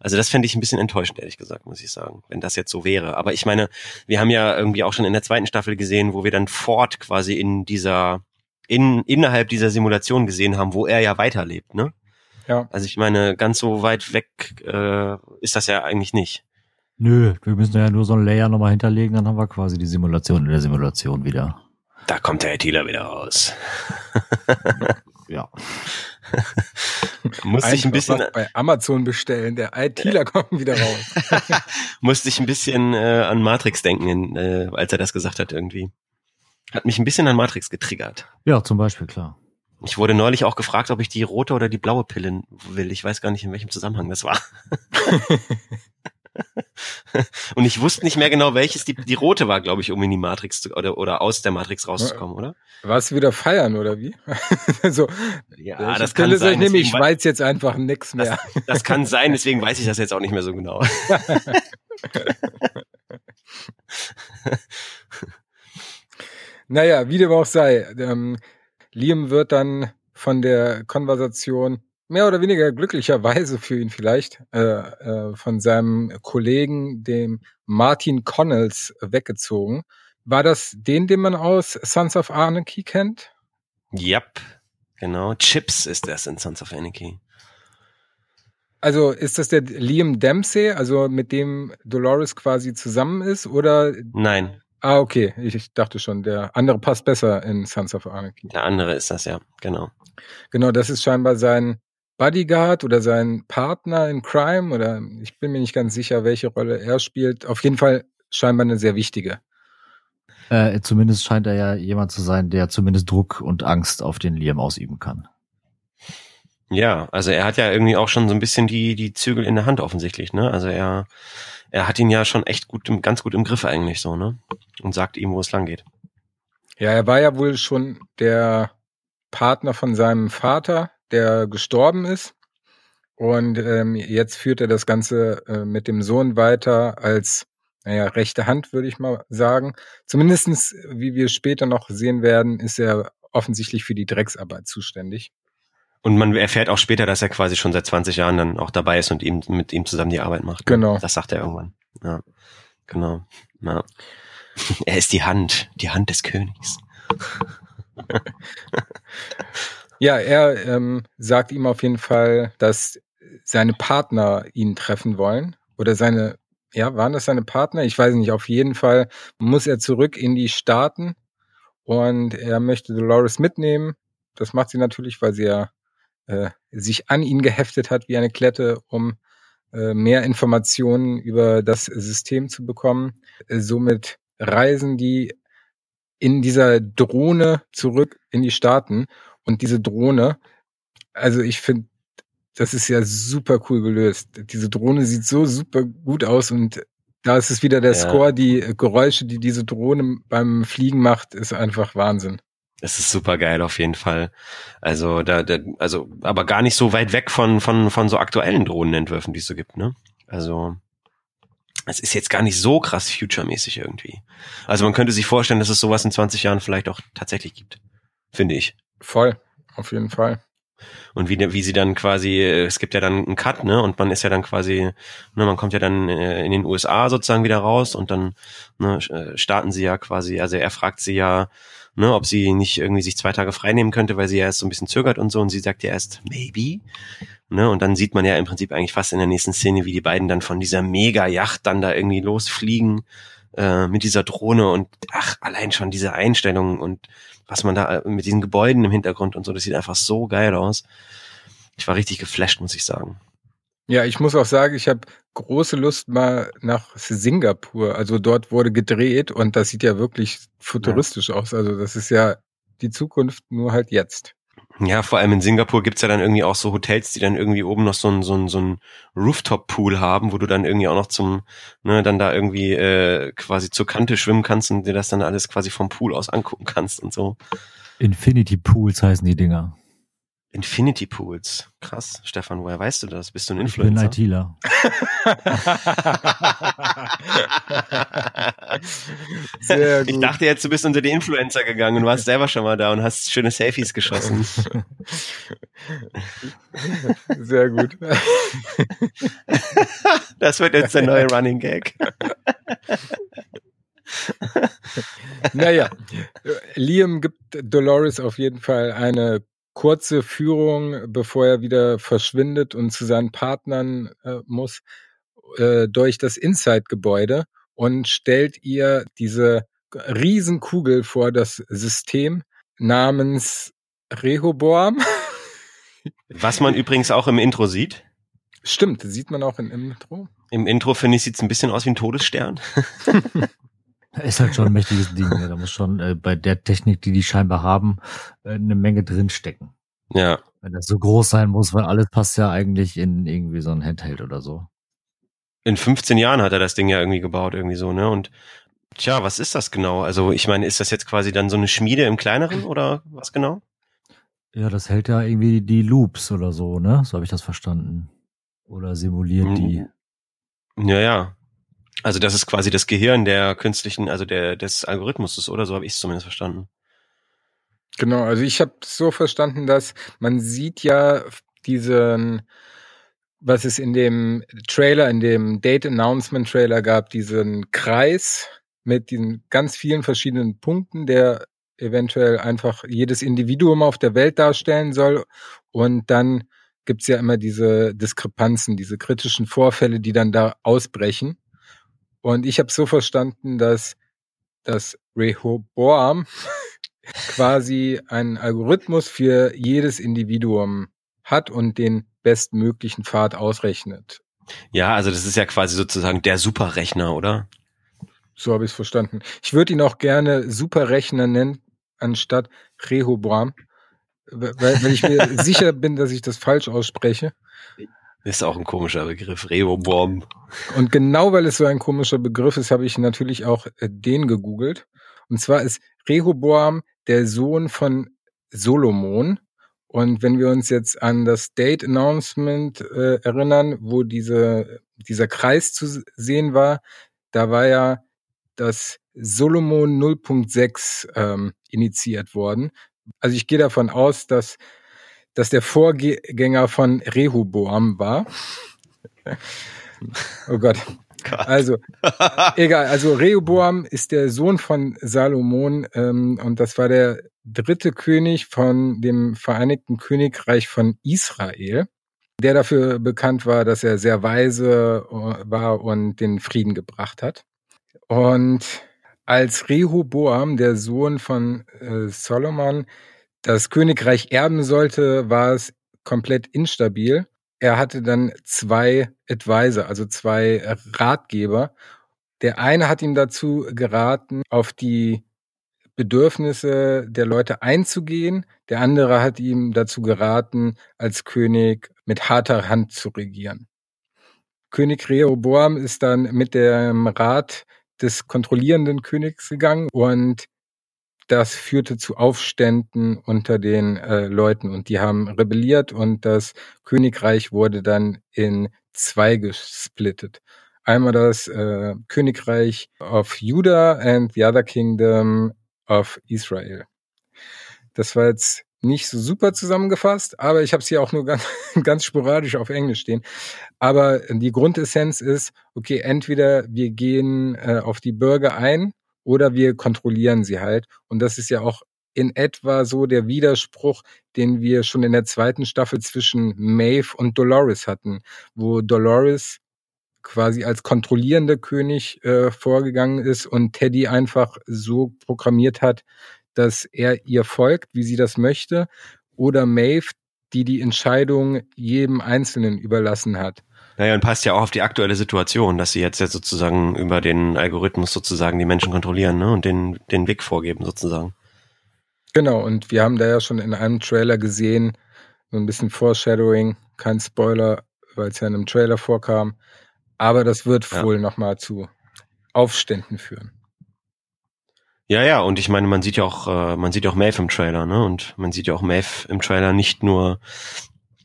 S3: Also das fände ich ein bisschen enttäuschend, ehrlich gesagt, muss ich sagen, wenn das jetzt so wäre. Aber ich meine, wir haben ja irgendwie auch schon in der zweiten Staffel gesehen, wo wir dann Ford quasi in dieser, in, innerhalb dieser Simulation gesehen haben, wo er ja weiterlebt, ne? Ja. Also ich meine, ganz so weit weg äh, ist das ja eigentlich nicht.
S4: Nö, wir müssen ja nur so ein Layer nochmal hinterlegen, dann haben wir quasi die Simulation in der Simulation wieder.
S3: Da kommt der ITler wieder raus.
S4: ja.
S2: Musste ich ein bisschen bei Amazon bestellen, der ITler kommt wieder raus.
S3: Musste ich ein bisschen äh, an Matrix denken, äh, als er das gesagt hat irgendwie. Hat mich ein bisschen an Matrix getriggert.
S4: Ja, zum Beispiel, klar.
S3: Ich wurde neulich auch gefragt, ob ich die rote oder die blaue Pille will. Ich weiß gar nicht, in welchem Zusammenhang das war. und ich wusste nicht mehr genau, welches die, die rote war, glaube ich, um in die Matrix zu, oder, oder aus der Matrix rauszukommen, oder?
S2: Warst du wieder feiern, oder wie? so,
S3: ja, das kann sein.
S2: Ich, nehme, ich weiß jetzt einfach nix mehr.
S3: Das, das kann sein, deswegen weiß ich das jetzt auch nicht mehr so genau.
S2: naja, wie dem auch sei. Ähm, Liam wird dann von der Konversation mehr oder weniger glücklicherweise für ihn vielleicht äh, äh, von seinem Kollegen, dem Martin Connells, weggezogen. War das den, den man aus Sons of Anarchy kennt?
S3: Yep, genau. Chips ist das in Sons of Anarchy.
S2: Also ist das der Liam Dempsey, also mit dem Dolores quasi zusammen ist, oder?
S3: Nein.
S2: Ah, okay. Ich, ich dachte schon, der andere passt besser in Sons of Anarchy.
S3: Der andere ist das, ja, genau.
S2: Genau, das ist scheinbar sein Bodyguard oder sein Partner in Crime oder ich bin mir nicht ganz sicher, welche Rolle er spielt. Auf jeden Fall scheinbar eine sehr wichtige.
S4: Äh, zumindest scheint er ja jemand zu sein, der zumindest Druck und Angst auf den Liam ausüben kann.
S3: Ja, also er hat ja irgendwie auch schon so ein bisschen die, die Zügel in der Hand offensichtlich, ne? Also er, er hat ihn ja schon echt gut, ganz gut im Griff eigentlich so, ne? Und sagt ihm, wo es lang geht.
S2: Ja, er war ja wohl schon der Partner von seinem Vater, der gestorben ist. Und ähm, jetzt führt er das Ganze äh, mit dem Sohn weiter als naja, rechte Hand, würde ich mal sagen. Zumindestens, wie wir später noch sehen werden, ist er offensichtlich für die Drecksarbeit zuständig.
S3: Und man erfährt auch später, dass er quasi schon seit 20 Jahren dann auch dabei ist und ihm mit ihm zusammen die Arbeit macht.
S2: Ne? Genau.
S3: Das sagt er irgendwann. Ja. Genau. Ja. Er ist die Hand, die Hand des Königs.
S2: Ja, er ähm, sagt ihm auf jeden Fall, dass seine Partner ihn treffen wollen. Oder seine, ja, waren das seine Partner? Ich weiß nicht. Auf jeden Fall muss er zurück in die Staaten und er möchte Dolores mitnehmen. Das macht sie natürlich, weil sie ja äh, sich an ihn geheftet hat wie eine Klette, um äh, mehr Informationen über das System zu bekommen. Äh, somit reisen die in dieser Drohne zurück in die Staaten und diese Drohne, also ich finde, das ist ja super cool gelöst. Diese Drohne sieht so super gut aus und da ist es wieder der ja. Score, die Geräusche, die diese Drohne beim Fliegen macht, ist einfach Wahnsinn.
S3: Es ist super geil auf jeden Fall. Also da, da also aber gar nicht so weit weg von von von so aktuellen Drohnenentwürfen, die es so gibt, ne? Also es ist jetzt gar nicht so krass future-mäßig irgendwie. Also man könnte sich vorstellen, dass es sowas in 20 Jahren vielleicht auch tatsächlich gibt, finde ich.
S2: Voll, auf jeden Fall.
S3: Und wie, wie sie dann quasi, es gibt ja dann einen Cut, ne? Und man ist ja dann quasi, ne, man kommt ja dann äh, in den USA sozusagen wieder raus und dann ne, äh, starten sie ja quasi, also er fragt sie ja, ne, ob sie nicht irgendwie sich zwei Tage frei nehmen könnte, weil sie ja erst so ein bisschen zögert und so und sie sagt ja erst, maybe. Ne, und dann sieht man ja im Prinzip eigentlich fast in der nächsten Szene, wie die beiden dann von dieser Mega-Yacht dann da irgendwie losfliegen äh, mit dieser Drohne und ach, allein schon diese Einstellung und was man da äh, mit diesen Gebäuden im Hintergrund und so, das sieht einfach so geil aus. Ich war richtig geflasht, muss ich sagen.
S2: Ja, ich muss auch sagen, ich habe große Lust mal nach Singapur. Also dort wurde gedreht und das sieht ja wirklich futuristisch ja. aus. Also das ist ja die Zukunft nur halt jetzt.
S3: Ja, vor allem in Singapur gibt's ja dann irgendwie auch so Hotels, die dann irgendwie oben noch so ein, so ein, so ein Rooftop-Pool haben, wo du dann irgendwie auch noch zum, ne, dann da irgendwie äh, quasi zur Kante schwimmen kannst und dir das dann alles quasi vom Pool aus angucken kannst und so.
S4: Infinity Pools heißen die Dinger.
S3: Infinity Pools. Krass. Stefan, woher weißt du das? Bist du ein Influencer?
S4: Ich bin ITler.
S3: Sehr gut. Ich dachte jetzt, du bist unter die Influencer gegangen und warst selber schon mal da und hast schöne Selfies geschossen.
S2: Sehr gut.
S3: Das wird jetzt der neue Running Gag.
S2: naja, Liam gibt Dolores auf jeden Fall eine kurze Führung, bevor er wieder verschwindet und zu seinen Partnern äh, muss, äh, durch das Inside-Gebäude und stellt ihr diese Riesenkugel vor das System namens Rehoboam.
S3: Was man übrigens auch im Intro sieht.
S2: Stimmt, sieht man auch im Intro.
S3: Im Intro, finde ich, sieht es ein bisschen aus wie ein Todesstern.
S4: Ist halt schon ein mächtiges Ding. Ja. Da muss schon äh, bei der Technik, die die scheinbar haben, äh, eine Menge drinstecken.
S3: Ja.
S4: Wenn das so groß sein muss, weil alles passt ja eigentlich in irgendwie so ein Handheld oder so.
S3: In 15 Jahren hat er das Ding ja irgendwie gebaut, irgendwie so, ne? Und tja, was ist das genau? Also ich meine, ist das jetzt quasi dann so eine Schmiede im kleineren oder was genau?
S4: Ja, das hält ja irgendwie die Loops oder so, ne? So habe ich das verstanden. Oder simuliert hm. die.
S3: Ja, ja. Also das ist quasi das Gehirn der künstlichen, also der des Algorithmus oder so habe ich es zumindest verstanden.
S2: Genau, also ich habe so verstanden, dass man sieht ja diesen, was es in dem Trailer, in dem Date Announcement Trailer gab, diesen Kreis mit diesen ganz vielen verschiedenen Punkten, der eventuell einfach jedes Individuum auf der Welt darstellen soll. Und dann gibt's ja immer diese Diskrepanzen, diese kritischen Vorfälle, die dann da ausbrechen. Und ich habe so verstanden, dass das Rehoboam quasi einen Algorithmus für jedes Individuum hat und den bestmöglichen Pfad ausrechnet.
S3: Ja, also das ist ja quasi sozusagen der Superrechner, oder?
S2: So habe ich es verstanden. Ich würde ihn auch gerne Superrechner nennen, anstatt Rehoboam, weil, weil ich mir sicher bin, dass ich das falsch ausspreche.
S3: Ist auch ein komischer Begriff, Rehoboam.
S2: Und genau weil es so ein komischer Begriff ist, habe ich natürlich auch äh, den gegoogelt. Und zwar ist Rehoboam der Sohn von Solomon. Und wenn wir uns jetzt an das Date Announcement äh, erinnern, wo diese, dieser Kreis zu sehen war, da war ja das Solomon 0.6 ähm, initiiert worden. Also ich gehe davon aus, dass dass der Vorgänger von Rehoboam war. oh Gott. Gott. Also, egal. Also Rehoboam ist der Sohn von Salomon ähm, und das war der dritte König von dem Vereinigten Königreich von Israel, der dafür bekannt war, dass er sehr weise äh, war und den Frieden gebracht hat. Und als Rehoboam, der Sohn von äh, Solomon, das Königreich erben sollte, war es komplett instabil. Er hatte dann zwei Advisor, also zwei Ratgeber. Der eine hat ihm dazu geraten, auf die Bedürfnisse der Leute einzugehen. Der andere hat ihm dazu geraten, als König mit harter Hand zu regieren. König Rehoboam ist dann mit dem Rat des kontrollierenden Königs gegangen und das führte zu Aufständen unter den äh, Leuten und die haben rebelliert und das Königreich wurde dann in zwei gesplittet. Einmal das äh, Königreich of Judah and the other kingdom of Israel. Das war jetzt nicht so super zusammengefasst, aber ich habe es hier auch nur ganz, ganz sporadisch auf Englisch stehen. Aber die Grundessenz ist, okay, entweder wir gehen äh, auf die Bürger ein oder wir kontrollieren sie halt. Und das ist ja auch in etwa so der Widerspruch, den wir schon in der zweiten Staffel zwischen Maeve und Dolores hatten, wo Dolores quasi als kontrollierender König äh, vorgegangen ist und Teddy einfach so programmiert hat, dass er ihr folgt, wie sie das möchte, oder Maeve, die die Entscheidung jedem Einzelnen überlassen hat.
S3: Naja, und passt ja auch auf die aktuelle Situation, dass sie jetzt ja sozusagen über den Algorithmus sozusagen die Menschen kontrollieren ne? und den, den Weg vorgeben sozusagen.
S2: Genau, und wir haben da ja schon in einem Trailer gesehen, so ein bisschen Foreshadowing, kein Spoiler, weil es ja in einem Trailer vorkam. Aber das wird ja. wohl nochmal zu Aufständen führen.
S3: Ja, ja, und ich meine, man sieht ja auch, äh, man sieht ja auch Maeve im Trailer, ne? Und man sieht ja auch Maeve im Trailer nicht nur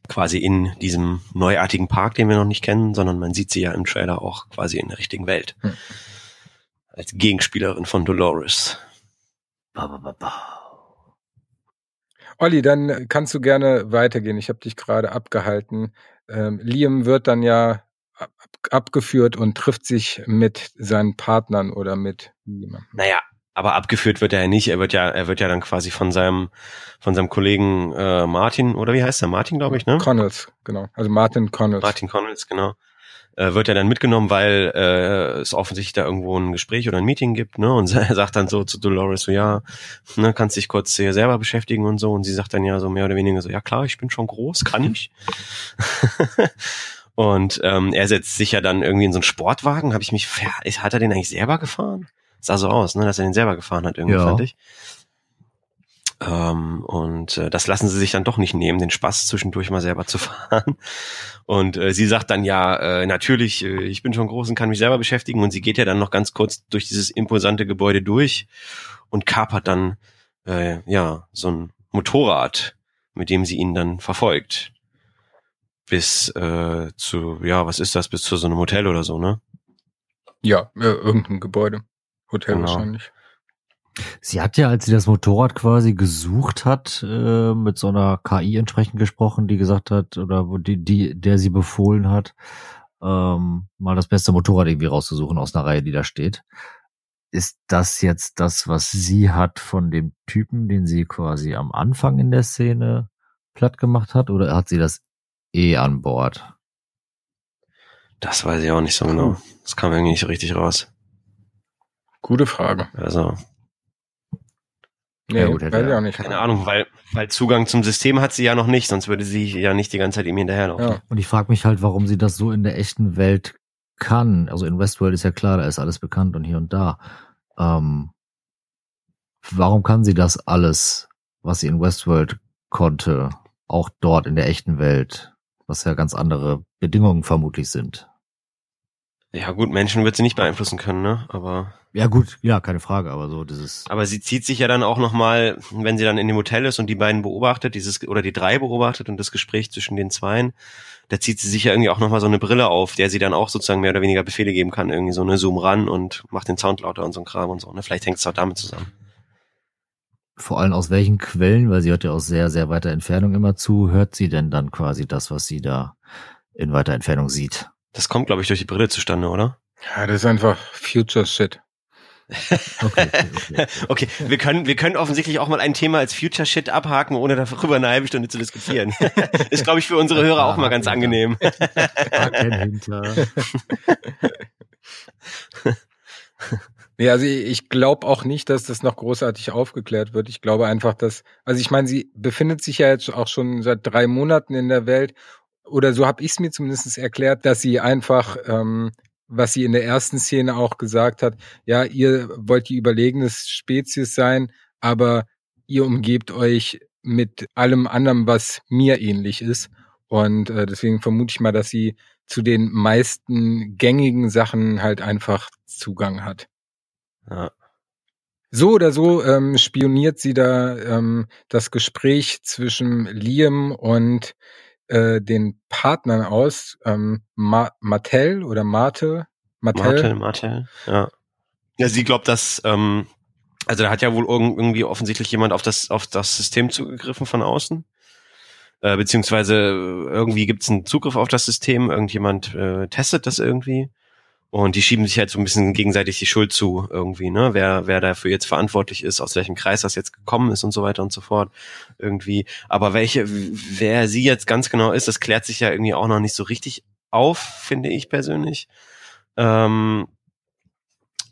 S3: quasi in diesem neuartigen Park, den wir noch nicht kennen, sondern man sieht sie ja im Trailer auch quasi in der richtigen Welt. Hm. Als Gegenspielerin von Dolores. Ba, ba, ba, ba.
S2: Olli, dann kannst du gerne weitergehen. Ich habe dich gerade abgehalten. Ähm, Liam wird dann ja ab abgeführt und trifft sich mit seinen Partnern oder mit
S3: jemandem. Naja, aber abgeführt wird er ja nicht. Er wird ja, er wird ja dann quasi von seinem, von seinem Kollegen äh, Martin oder wie heißt er? Martin, glaube ich, ne?
S2: Connells, genau. Also Martin Connells.
S3: Martin Connells, genau äh, wird er dann mitgenommen, weil äh, es offensichtlich da irgendwo ein Gespräch oder ein Meeting gibt, ne? Und er sagt dann so zu Dolores so, ja, ne, kannst dich kurz hier selber beschäftigen und so. Und sie sagt dann ja so mehr oder weniger so, ja klar, ich bin schon groß, kann ich. und ähm, er setzt sich ja dann irgendwie in so einen Sportwagen. Habe ich mich, hat er den eigentlich selber gefahren? Sah so aus, ne, dass er den selber gefahren hat, irgendwie, ja. fand ich. Ähm, und äh, das lassen sie sich dann doch nicht nehmen, den Spaß zwischendurch mal selber zu fahren. Und äh, sie sagt dann ja, äh, natürlich, äh, ich bin schon groß und kann mich selber beschäftigen. Und sie geht ja dann noch ganz kurz durch dieses imposante Gebäude durch und kapert dann äh, ja so ein Motorrad, mit dem sie ihn dann verfolgt. Bis äh, zu, ja, was ist das, bis zu so einem Hotel oder so, ne?
S2: Ja, äh, irgendein Gebäude. Hotel genau. wahrscheinlich.
S4: Sie hat ja, als sie das Motorrad quasi gesucht hat, äh, mit so einer KI entsprechend gesprochen, die gesagt hat, oder die, die, der sie befohlen hat, ähm, mal das beste Motorrad irgendwie rauszusuchen aus einer Reihe, die da steht. Ist das jetzt das, was sie hat von dem Typen, den sie quasi am Anfang in der Szene platt gemacht hat, oder hat sie das eh an Bord?
S3: Das weiß ich auch nicht so genau. Das kam irgendwie nicht richtig raus.
S2: Gute Frage.
S3: Also,
S2: Nee, ja, gut, weiß ich auch nicht.
S3: Keine Ahnung, weil, weil Zugang zum System hat sie ja noch nicht, sonst würde sie ja nicht die ganze Zeit ihm hinterherlaufen. Ja.
S4: Und ich frage mich halt, warum sie das so in der echten Welt kann. Also in Westworld ist ja klar, da ist alles bekannt und hier und da. Ähm, warum kann sie das alles, was sie in Westworld konnte, auch dort in der echten Welt, was ja ganz andere Bedingungen vermutlich sind?
S3: Ja gut, Menschen wird sie nicht beeinflussen können, ne? Aber
S4: ja gut, ja, keine Frage, aber so dieses.
S3: Aber sie zieht sich ja dann auch noch mal, wenn sie dann in dem Hotel ist und die beiden beobachtet, dieses oder die drei beobachtet und das Gespräch zwischen den Zweien, da zieht sie sich ja irgendwie auch noch mal so eine Brille auf, der sie dann auch sozusagen mehr oder weniger Befehle geben kann, irgendwie so eine Zoom ran und macht den Sound lauter und so ein Kram und so. Ne? Vielleicht hängt es auch damit zusammen.
S4: Vor allem aus welchen Quellen, weil sie hört ja aus sehr, sehr weiter Entfernung immer zu, hört sie denn dann quasi das, was sie da in weiter Entfernung sieht?
S3: Das kommt, glaube ich, durch die Brille zustande, oder?
S2: Ja, das ist einfach Future Shit.
S3: Okay, okay, okay. wir können, wir können offensichtlich auch mal ein Thema als Future Shit abhaken, ohne darüber eine halbe Stunde zu diskutieren. Ist, glaube ich, für unsere Hörer auch mal ganz angenehm.
S2: Nee, also ich glaube auch nicht, dass das noch großartig aufgeklärt wird. Ich glaube einfach, dass, also ich meine, sie befindet sich ja jetzt auch schon seit drei Monaten in der Welt oder so habe ich es mir zumindest erklärt, dass sie einfach ähm, was sie in der ersten Szene auch gesagt hat, ja, ihr wollt die überlegene Spezies sein, aber ihr umgebt euch mit allem anderen, was mir ähnlich ist. Und äh, deswegen vermute ich mal, dass sie zu den meisten gängigen Sachen halt einfach Zugang hat. Ja. So oder so ähm, spioniert sie da ähm, das Gespräch zwischen Liam und äh, den Partnern aus, ähm, Ma Mattel oder Marte.
S3: Mattel, Mattel, ja. Ja, sie glaubt, dass, ähm, also da hat ja wohl irgendwie offensichtlich jemand auf das, auf das System zugegriffen von außen. Äh, beziehungsweise irgendwie gibt es einen Zugriff auf das System, irgendjemand äh, testet das irgendwie. Und die schieben sich halt so ein bisschen gegenseitig die Schuld zu irgendwie, ne? Wer, wer dafür jetzt verantwortlich ist, aus welchem Kreis das jetzt gekommen ist und so weiter und so fort. Irgendwie. Aber welche, wer sie jetzt ganz genau ist, das klärt sich ja irgendwie auch noch nicht so richtig auf, finde ich persönlich. Ähm,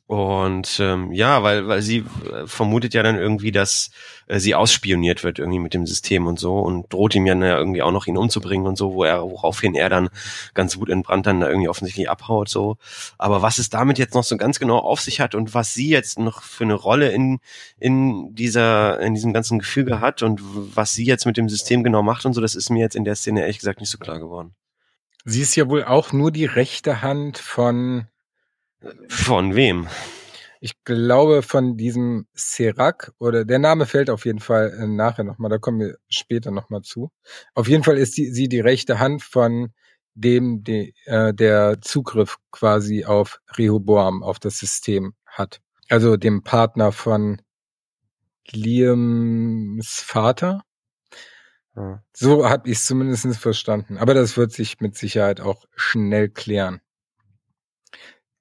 S3: Und ähm, ja, weil, weil sie äh, vermutet ja dann irgendwie, dass äh, sie ausspioniert wird irgendwie mit dem System und so und droht ihm ja irgendwie auch noch ihn umzubringen und so, wo er, woraufhin er dann ganz wutentbrannt dann da irgendwie offensichtlich abhaut so. Aber was es damit jetzt noch so ganz genau auf sich hat und was sie jetzt noch für eine Rolle in, in dieser, in diesem ganzen Gefüge hat und was sie jetzt mit dem System genau macht und so, das ist mir jetzt in der Szene ehrlich gesagt nicht so klar geworden.
S2: Sie ist ja wohl auch nur die rechte Hand von
S3: von wem?
S2: Ich glaube von diesem Serac oder der Name fällt auf jeden Fall äh, nachher nochmal, da kommen wir später nochmal zu. Auf jeden Fall ist die, sie die rechte Hand von dem, die, äh, der Zugriff quasi auf Rehoboam, auf das System hat. Also dem Partner von Liams Vater. Ja. So habe ich es zumindest verstanden. Aber das wird sich mit Sicherheit auch schnell klären.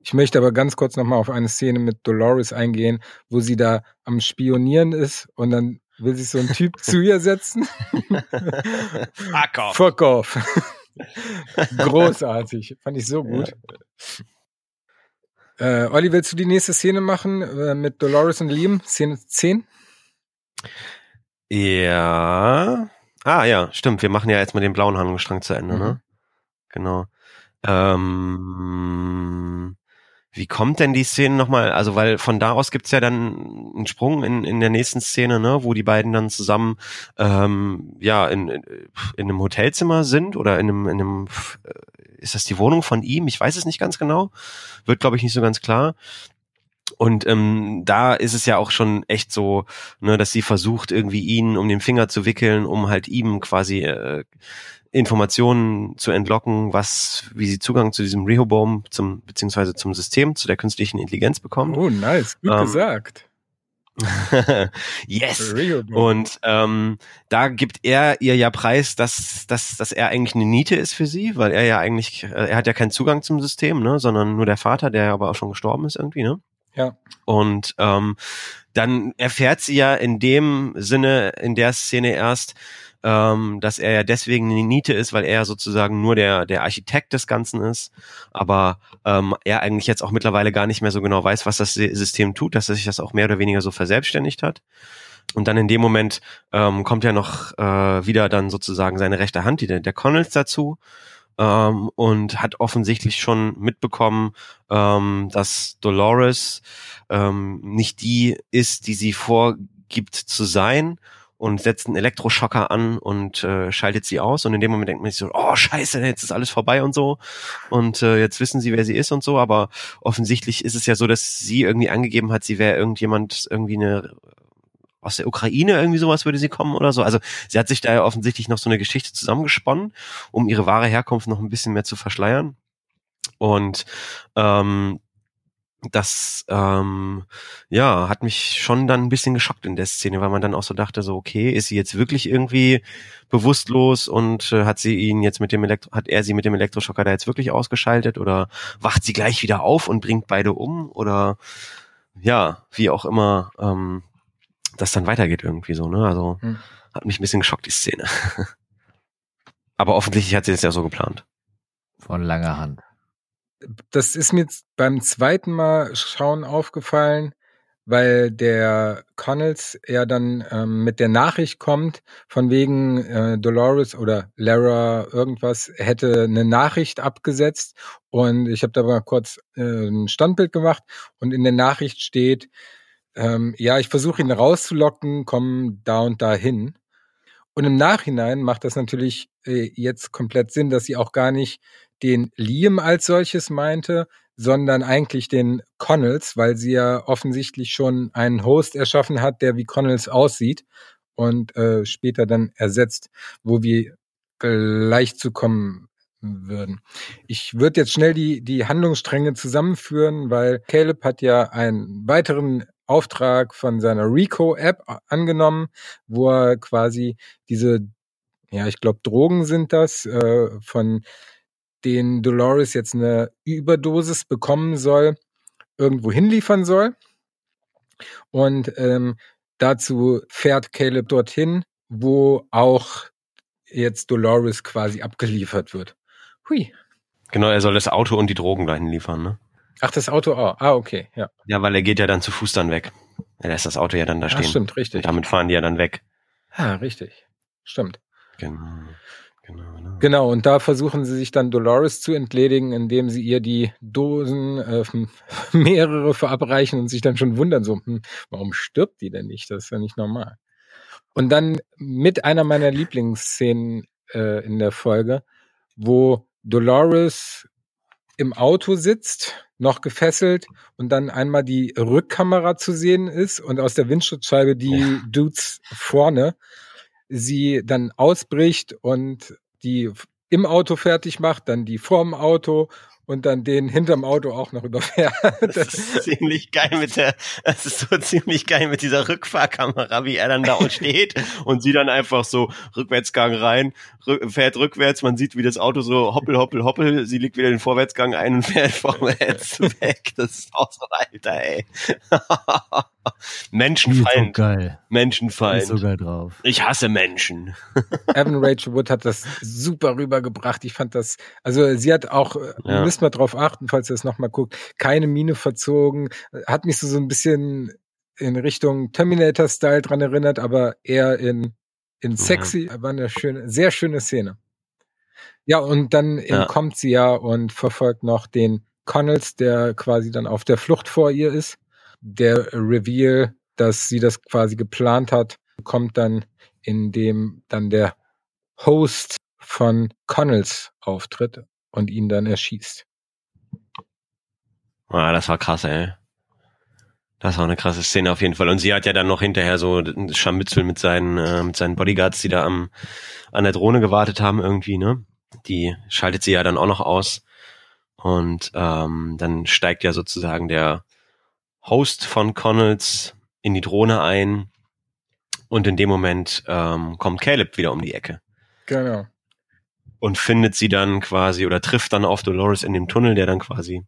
S2: Ich möchte aber ganz kurz nochmal auf eine Szene mit Dolores eingehen, wo sie da am Spionieren ist und dann will sich so ein Typ zu ihr setzen.
S3: Fuck off.
S2: Fuck off. Großartig. Fand ich so gut. Ja. Äh, Olli, willst du die nächste Szene machen äh, mit Dolores und Liam? Szene 10?
S3: Ja. Ah, ja, stimmt. Wir machen ja jetzt mal den blauen Handlungsstrang zu Ende, ne? mhm. ne? Genau. Ähm, wie kommt denn die Szene nochmal? Also, weil von da aus gibt's ja dann einen Sprung in, in der nächsten Szene, ne, wo die beiden dann zusammen ähm, ja in, in, in einem Hotelzimmer sind oder in einem, in einem ist das die Wohnung von ihm? Ich weiß es nicht ganz genau. Wird, glaube ich, nicht so ganz klar. Und ähm, da ist es ja auch schon echt so, ne, dass sie versucht, irgendwie ihn um den Finger zu wickeln, um halt ihm quasi äh, Informationen zu entlocken, was, wie sie Zugang zu diesem Rehoboam, zum, beziehungsweise zum System, zu der künstlichen Intelligenz bekommt.
S2: Oh, nice, gut ähm, gesagt.
S3: yes. Und ähm, da gibt er ihr ja preis, dass, dass, dass er eigentlich eine Niete ist für sie, weil er ja eigentlich, äh, er hat ja keinen Zugang zum System, ne, sondern nur der Vater, der aber auch schon gestorben ist irgendwie, ne?
S2: Ja.
S3: Und ähm, dann erfährt sie ja in dem Sinne, in der Szene erst, ähm, dass er ja deswegen eine Niete ist, weil er sozusagen nur der, der Architekt des Ganzen ist, aber ähm, er eigentlich jetzt auch mittlerweile gar nicht mehr so genau weiß, was das System tut, dass er sich das auch mehr oder weniger so verselbstständigt hat. Und dann in dem Moment ähm, kommt ja noch äh, wieder dann sozusagen seine rechte Hand, die, der, Connells dazu, ähm, und hat offensichtlich schon mitbekommen, ähm, dass Dolores ähm, nicht die ist, die sie vorgibt zu sein und setzt einen Elektroschocker an und äh, schaltet sie aus. Und in dem Moment denkt man sich so, oh scheiße, jetzt ist alles vorbei und so. Und äh, jetzt wissen sie, wer sie ist und so. Aber offensichtlich ist es ja so, dass sie irgendwie angegeben hat, sie wäre irgendjemand, irgendwie eine aus der Ukraine, irgendwie sowas würde sie kommen oder so. Also sie hat sich da ja offensichtlich noch so eine Geschichte zusammengesponnen, um ihre wahre Herkunft noch ein bisschen mehr zu verschleiern. Und ähm, das ähm, ja hat mich schon dann ein bisschen geschockt in der Szene, weil man dann auch so dachte, so okay, ist sie jetzt wirklich irgendwie bewusstlos und äh, hat sie ihn jetzt mit dem Elektro hat er sie mit dem Elektroschocker da jetzt wirklich ausgeschaltet oder wacht sie gleich wieder auf und bringt beide um oder ja, wie auch immer ähm, das dann weitergeht irgendwie so, ne? Also hm. hat mich ein bisschen geschockt die Szene. Aber offensichtlich hat sie das ja so geplant.
S4: Von langer Hand
S2: das ist mir beim zweiten Mal schauen aufgefallen, weil der Connells ja dann ähm, mit der Nachricht kommt, von wegen äh, Dolores oder Lara irgendwas hätte eine Nachricht abgesetzt und ich habe da mal kurz äh, ein Standbild gemacht und in der Nachricht steht, ähm, ja, ich versuche ihn rauszulocken, komm da und da hin. Und im Nachhinein macht das natürlich äh, jetzt komplett Sinn, dass sie auch gar nicht den Liam als solches meinte, sondern eigentlich den Connells, weil sie ja offensichtlich schon einen Host erschaffen hat, der wie Connells aussieht und äh, später dann ersetzt, wo wir gleich zu kommen würden. Ich würde jetzt schnell die, die Handlungsstränge zusammenführen, weil Caleb hat ja einen weiteren Auftrag von seiner Rico-App angenommen, wo er quasi diese, ja, ich glaube, Drogen sind das, äh, von den Dolores jetzt eine Überdosis bekommen soll, irgendwo hinliefern soll. Und ähm, dazu fährt Caleb dorthin, wo auch jetzt Dolores quasi abgeliefert wird. Hui.
S3: Genau, er soll das Auto und die Drogen dahin liefern, ne?
S2: Ach, das Auto auch. Ah, okay, ja.
S3: Ja, weil er geht ja dann zu Fuß dann weg. Er lässt das Auto ja dann da stehen. Ah,
S2: stimmt, richtig.
S3: Und damit fahren die ja dann weg.
S2: Ah, richtig. Stimmt.
S3: Genau. Genau,
S2: genau. genau, und da versuchen sie sich dann Dolores zu entledigen, indem sie ihr die Dosen äh, mehrere verabreichen und sich dann schon wundern, so, hm, warum stirbt die denn nicht? Das ist ja nicht normal. Und dann mit einer meiner Lieblingsszenen äh, in der Folge, wo Dolores im Auto sitzt, noch gefesselt und dann einmal die Rückkamera zu sehen ist und aus der Windschutzscheibe die ja. Dudes vorne sie dann ausbricht und die im Auto fertig macht, dann die vorm Auto und dann den hinterm Auto auch noch überfährt.
S3: Das ist ziemlich geil mit der, das ist so ziemlich geil mit dieser Rückfahrkamera, wie er dann da steht und sie dann einfach so Rückwärtsgang rein, fährt rückwärts, man sieht, wie das Auto so hoppel, hoppel, hoppel, sie legt wieder den Vorwärtsgang ein und fährt vorwärts weg. Das ist auch so, Alter, ey. Menschenfeind.
S4: So geil.
S3: Menschenfeind.
S4: so geil drauf.
S3: Ich hasse Menschen.
S2: Evan Rachel Wood hat das super rübergebracht. Ich fand das, also sie hat auch, ja. müsst mal drauf achten, falls ihr es nochmal guckt, keine Mine verzogen, hat mich so, so ein bisschen in Richtung Terminator-Style dran erinnert, aber eher in, in sexy, ja. war eine schöne, sehr schöne Szene. Ja, und dann ja. kommt sie ja und verfolgt noch den Connells, der quasi dann auf der Flucht vor ihr ist der Reveal, dass sie das quasi geplant hat, kommt dann, indem dann der Host von Connells auftritt und ihn dann erschießt.
S3: Ah, das war krass, ey. Das war eine krasse Szene auf jeden Fall. Und sie hat ja dann noch hinterher so Scharmützel mit seinen, äh, mit seinen Bodyguards, die da am, an der Drohne gewartet haben irgendwie, ne? Die schaltet sie ja dann auch noch aus. Und ähm, dann steigt ja sozusagen der Host von Connells in die Drohne ein und in dem Moment ähm, kommt Caleb wieder um die Ecke.
S2: Genau.
S3: Und findet sie dann quasi oder trifft dann auf Dolores in dem Tunnel, der dann quasi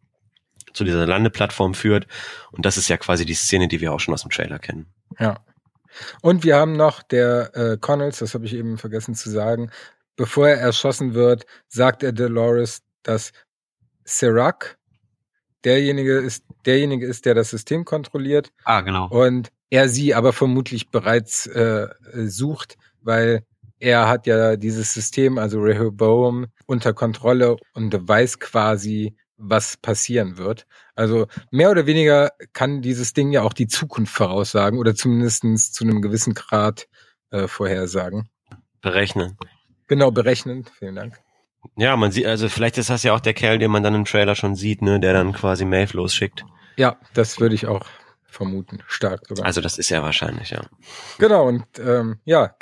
S3: zu dieser Landeplattform führt. Und das ist ja quasi die Szene, die wir auch schon aus dem Trailer kennen.
S2: Ja. Und wir haben noch der äh, Connells, das habe ich eben vergessen zu sagen, bevor er erschossen wird, sagt er Dolores, dass Serac derjenige ist, derjenige ist, der das System kontrolliert.
S3: Ah, genau.
S2: Und er sie aber vermutlich bereits äh, sucht, weil er hat ja dieses System, also Rehoboam, unter Kontrolle und weiß quasi, was passieren wird. Also mehr oder weniger kann dieses Ding ja auch die Zukunft voraussagen oder zumindestens zu einem gewissen Grad äh, vorhersagen.
S3: Berechnen.
S2: Genau, berechnen. Vielen Dank.
S3: Ja, man sieht, also vielleicht ist das ja auch der Kerl, den man dann im Trailer schon sieht, ne, der dann quasi Maeve losschickt.
S2: Ja, das würde ich auch vermuten, stark
S3: sogar. Also das ist ja wahrscheinlich, ja.
S2: Genau, und ähm, ja,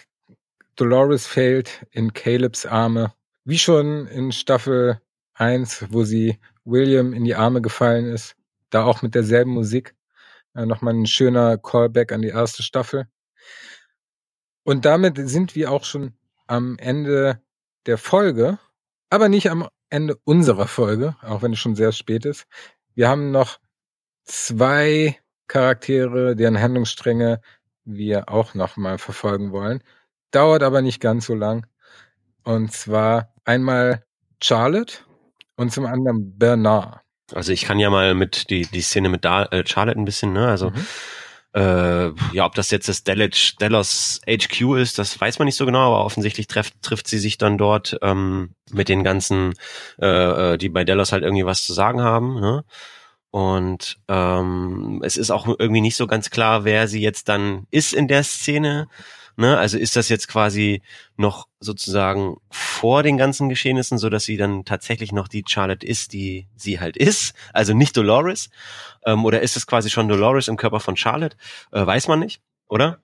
S2: Dolores fällt in Calebs Arme, wie schon in Staffel 1, wo sie William in die Arme gefallen ist, da auch mit derselben Musik. Äh, Nochmal ein schöner Callback an die erste Staffel. Und damit sind wir auch schon am Ende der Folge aber nicht am Ende unserer Folge, auch wenn es schon sehr spät ist. Wir haben noch zwei Charaktere, deren Handlungsstränge wir auch noch mal verfolgen wollen. Dauert aber nicht ganz so lang. Und zwar einmal Charlotte und zum anderen Bernard.
S3: Also ich kann ja mal mit die die Szene mit da, äh, Charlotte ein bisschen, ne? Also mhm. Äh, ja, ob das jetzt das Dallas, Dallas HQ ist, das weiß man nicht so genau, aber offensichtlich trifft, trifft sie sich dann dort ähm, mit den ganzen, äh, äh, die bei Dallas halt irgendwie was zu sagen haben. Ne? Und ähm, es ist auch irgendwie nicht so ganz klar, wer sie jetzt dann ist in der Szene. Ne? Also ist das jetzt quasi noch sozusagen vor den ganzen Geschehnissen, so dass sie dann tatsächlich noch die Charlotte ist, die sie halt ist, also nicht Dolores, ähm, oder ist es quasi schon Dolores im Körper von Charlotte? Äh, weiß man nicht, oder?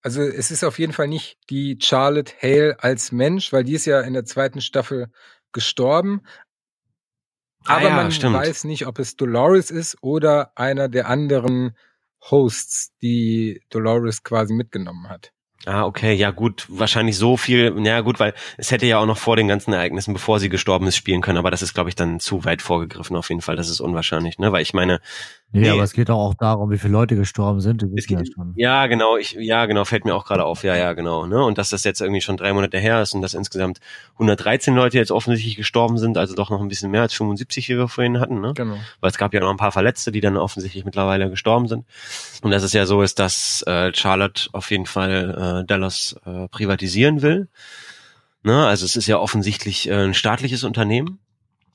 S2: Also es ist auf jeden Fall nicht die Charlotte Hale als Mensch, weil die ist ja in der zweiten Staffel gestorben. Aber ah ja, man stimmt. weiß nicht, ob es Dolores ist oder einer der anderen Hosts, die Dolores quasi mitgenommen hat.
S3: Ah, okay, ja gut, wahrscheinlich so viel, ja gut, weil es hätte ja auch noch vor den ganzen Ereignissen, bevor sie gestorben ist, spielen können, aber das ist, glaube ich, dann zu weit vorgegriffen auf jeden Fall, das ist unwahrscheinlich, ne, weil ich meine,
S4: Nee, nee, aber es geht auch darum, wie viele Leute gestorben sind.
S3: Es geht, ja, genau, ich, ja, genau, fällt mir auch gerade auf. Ja, ja, genau. Ne? Und dass das jetzt irgendwie schon drei Monate her ist und dass insgesamt 113 Leute jetzt offensichtlich gestorben sind, also doch noch ein bisschen mehr als 75, wie wir vorhin hatten. Ne? Genau. Weil es gab ja noch ein paar Verletzte, die dann offensichtlich mittlerweile gestorben sind. Und dass es ja so ist, dass äh, Charlotte auf jeden Fall äh, Dallas äh, privatisieren will. Ne? Also es ist ja offensichtlich äh, ein staatliches Unternehmen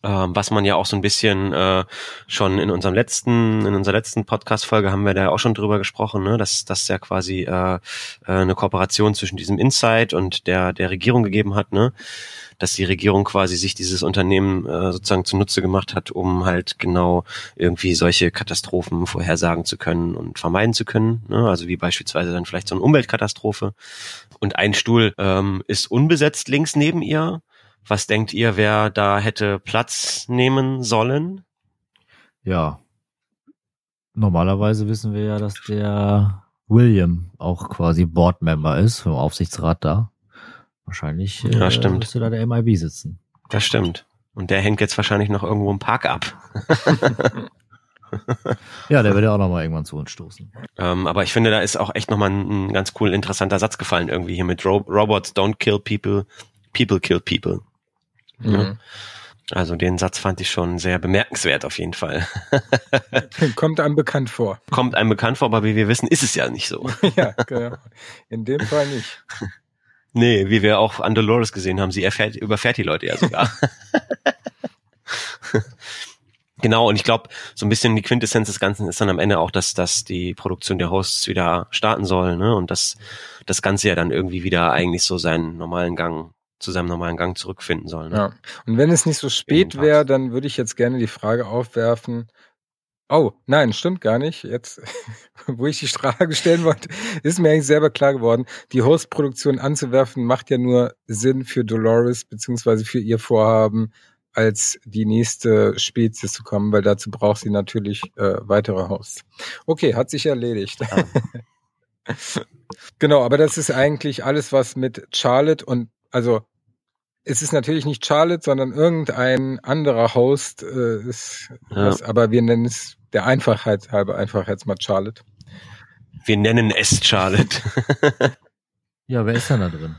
S3: was man ja auch so ein bisschen äh, schon in unserem letzten, in unserer letzten Podcast-Folge haben wir da auch schon drüber gesprochen, ne, dass das ja quasi äh, äh, eine Kooperation zwischen diesem Insight und der der Regierung gegeben hat, ne, dass die Regierung quasi sich dieses Unternehmen äh, sozusagen zunutze gemacht hat, um halt genau irgendwie solche Katastrophen vorhersagen zu können und vermeiden zu können, ne, also wie beispielsweise dann vielleicht so eine Umweltkatastrophe. Und ein Stuhl ähm, ist unbesetzt links neben ihr was denkt ihr, wer da hätte Platz nehmen sollen?
S4: Ja. Normalerweise wissen wir ja, dass der William auch quasi Boardmember ist, vom Aufsichtsrat da. Wahrscheinlich
S3: äh, ja, stimmt.
S4: müsste da der MIB sitzen.
S3: Das stimmt. Und der hängt jetzt wahrscheinlich noch irgendwo im Park ab.
S4: ja, der wird ja auch nochmal irgendwann zu uns stoßen.
S3: Ähm, aber ich finde, da ist auch echt nochmal ein, ein ganz cool interessanter Satz gefallen irgendwie hier mit Ro Robots don't kill people, people kill people. Mhm. Also den Satz fand ich schon sehr bemerkenswert auf jeden Fall.
S2: Kommt einem bekannt vor.
S3: Kommt einem bekannt vor, aber wie wir wissen, ist es ja nicht so.
S2: ja, genau. In dem Fall nicht.
S3: Nee, wie wir auch an Dolores gesehen haben, sie erfährt, überfährt die Leute ja sogar. genau, und ich glaube, so ein bisschen die Quintessenz des Ganzen ist dann am Ende auch, dass, dass die Produktion der Hosts wieder starten soll, ne? Und dass das Ganze ja dann irgendwie wieder eigentlich so seinen normalen Gang zu seinem normalen Gang zurückfinden soll. Ne?
S2: Ja. Und wenn es nicht so spät wäre, dann würde ich jetzt gerne die Frage aufwerfen. Oh, nein, stimmt gar nicht. Jetzt, wo ich die Frage stellen wollte, ist mir eigentlich selber klar geworden. Die Hostproduktion anzuwerfen macht ja nur Sinn für Dolores beziehungsweise für ihr Vorhaben, als die nächste Spezies zu kommen, weil dazu braucht sie natürlich äh, weitere Hosts. Okay, hat sich erledigt. Ah. genau, aber das ist eigentlich alles, was mit Charlotte und also es ist natürlich nicht Charlotte, sondern irgendein anderer Host, äh, ist ja. was, aber wir nennen es der Einfachheit halber einfach jetzt mal Charlotte.
S3: Wir nennen es Charlotte.
S4: ja, wer ist denn da drin?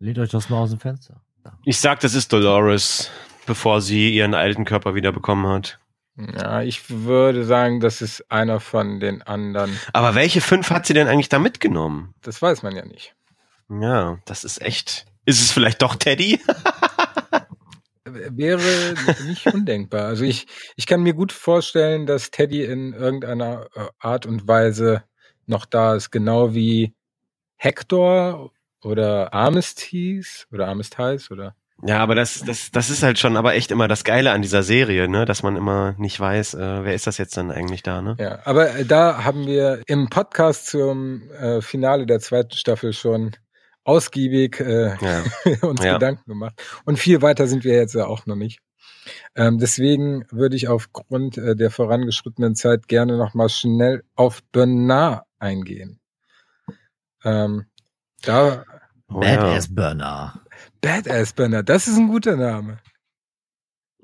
S4: Lehnt euch das mal aus dem Fenster.
S3: Ja. Ich sag, das ist Dolores, bevor sie ihren alten Körper wieder bekommen hat.
S2: Ja, ich würde sagen, das ist einer von den anderen.
S3: Aber welche fünf hat sie denn eigentlich da mitgenommen?
S2: Das weiß man ja nicht.
S3: Ja, das ist echt. Ist es vielleicht doch Teddy?
S2: Wäre nicht undenkbar. Also ich, ich kann mir gut vorstellen, dass Teddy in irgendeiner äh, Art und Weise noch da ist, genau wie Hector oder Armistice oder Armistice oder
S3: ja, aber das, das, das ist halt schon aber echt immer das Geile an dieser Serie, ne, dass man immer nicht weiß, äh, wer ist das jetzt dann eigentlich da, ne?
S2: Ja, aber äh, da haben wir im Podcast zum äh, Finale der zweiten Staffel schon ausgiebig äh, ja. uns ja. Gedanken gemacht. Und viel weiter sind wir jetzt ja auch noch nicht. Ähm, deswegen würde ich aufgrund äh, der vorangeschrittenen Zeit gerne noch mal schnell auf Bernard eingehen. Ähm, da
S4: oh, Badass ja. Bernard.
S2: Badass Bernard, das ist ein guter Name.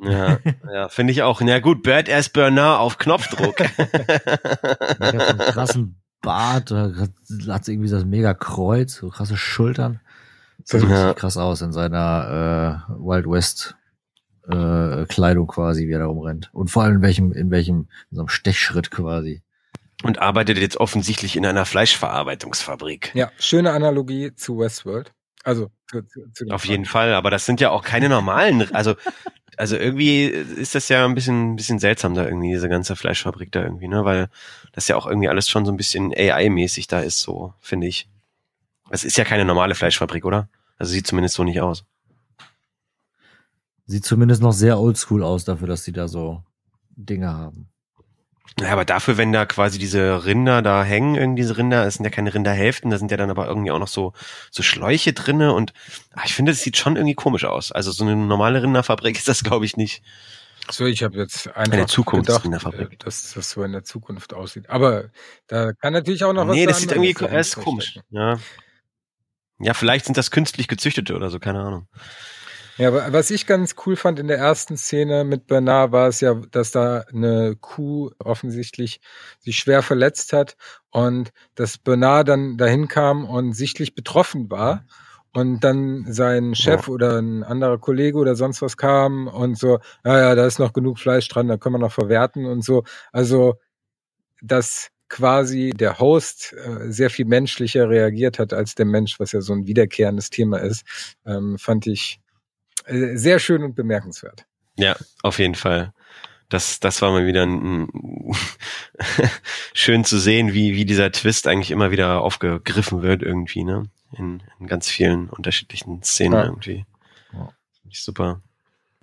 S3: Ja, ja, finde ich auch. Na gut, Badass Bernard auf Knopfdruck.
S4: krassen Bart, oder hat irgendwie das mega Kreuz, so krasse Schultern. Sieht ja. krass aus in seiner äh, Wild West äh, Kleidung quasi, wie er da rumrennt. Und vor allem in welchem, in welchem, in so einem Stechschritt quasi.
S3: Und arbeitet jetzt offensichtlich in einer Fleischverarbeitungsfabrik.
S2: Ja, schöne Analogie zu Westworld. Also zu,
S3: zu, zu auf jeden Fall, aber das sind ja auch keine normalen, also also irgendwie ist das ja ein bisschen, ein bisschen seltsam da irgendwie, diese ganze Fleischfabrik da irgendwie, ne? Weil das ja auch irgendwie alles schon so ein bisschen AI-mäßig da ist, so, finde ich. Es ist ja keine normale Fleischfabrik, oder? Also sieht zumindest so nicht aus.
S4: Sieht zumindest noch sehr oldschool aus dafür, dass sie da so Dinge haben.
S3: Ja, aber dafür, wenn da quasi diese Rinder da hängen, irgendwie diese Rinder, es sind ja keine Rinderhälften, da sind ja dann aber irgendwie auch noch so, so Schläuche drinne und ach, ich finde, das sieht schon irgendwie komisch aus. Also so eine normale Rinderfabrik ist das, glaube ich, nicht.
S2: So, ich habe jetzt einfach
S3: eine Zukunft
S2: gedacht, dass das so in der Zukunft aussieht. Aber da kann natürlich auch noch was
S3: Nee, das sieht irgendwie das ist komisch. Ja. ja, vielleicht sind das künstlich gezüchtete oder so, keine Ahnung.
S2: Ja, was ich ganz cool fand in der ersten Szene mit Bernard war es ja, dass da eine Kuh offensichtlich sich schwer verletzt hat und dass Bernard dann dahin kam und sichtlich betroffen war und dann sein Chef oder ein anderer Kollege oder sonst was kam und so, ja, ja, da ist noch genug Fleisch dran, da können wir noch verwerten und so. Also, dass quasi der Host äh, sehr viel menschlicher reagiert hat als der Mensch, was ja so ein wiederkehrendes Thema ist, ähm, fand ich sehr schön und bemerkenswert.
S3: Ja, auf jeden Fall. Das, das war mal wieder ein, ein schön zu sehen, wie, wie dieser Twist eigentlich immer wieder aufgegriffen wird irgendwie, ne? In, in ganz vielen unterschiedlichen Szenen ja. irgendwie. Ja. Super.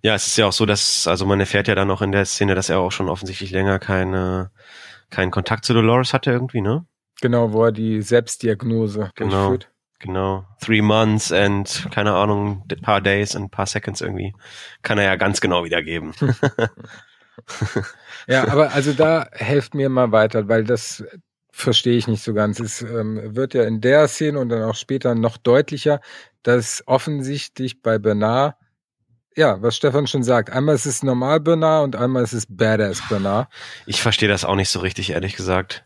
S3: Ja, es ist ja auch so, dass, also man erfährt ja dann auch in der Szene, dass er auch schon offensichtlich länger keine, keinen Kontakt zu Dolores hatte irgendwie, ne?
S2: Genau, wo er die Selbstdiagnose
S3: genau. durchführt. Genau. Three months and, keine Ahnung, ein paar days and ein paar seconds irgendwie. Kann er ja ganz genau wiedergeben.
S2: ja, aber also da helft mir mal weiter, weil das verstehe ich nicht so ganz. Es ähm, wird ja in der Szene und dann auch später noch deutlicher, dass offensichtlich bei Bernard, ja, was Stefan schon sagt, einmal ist es normal Bernard und einmal ist es Badass Bernard.
S3: Ich verstehe das auch nicht so richtig, ehrlich gesagt.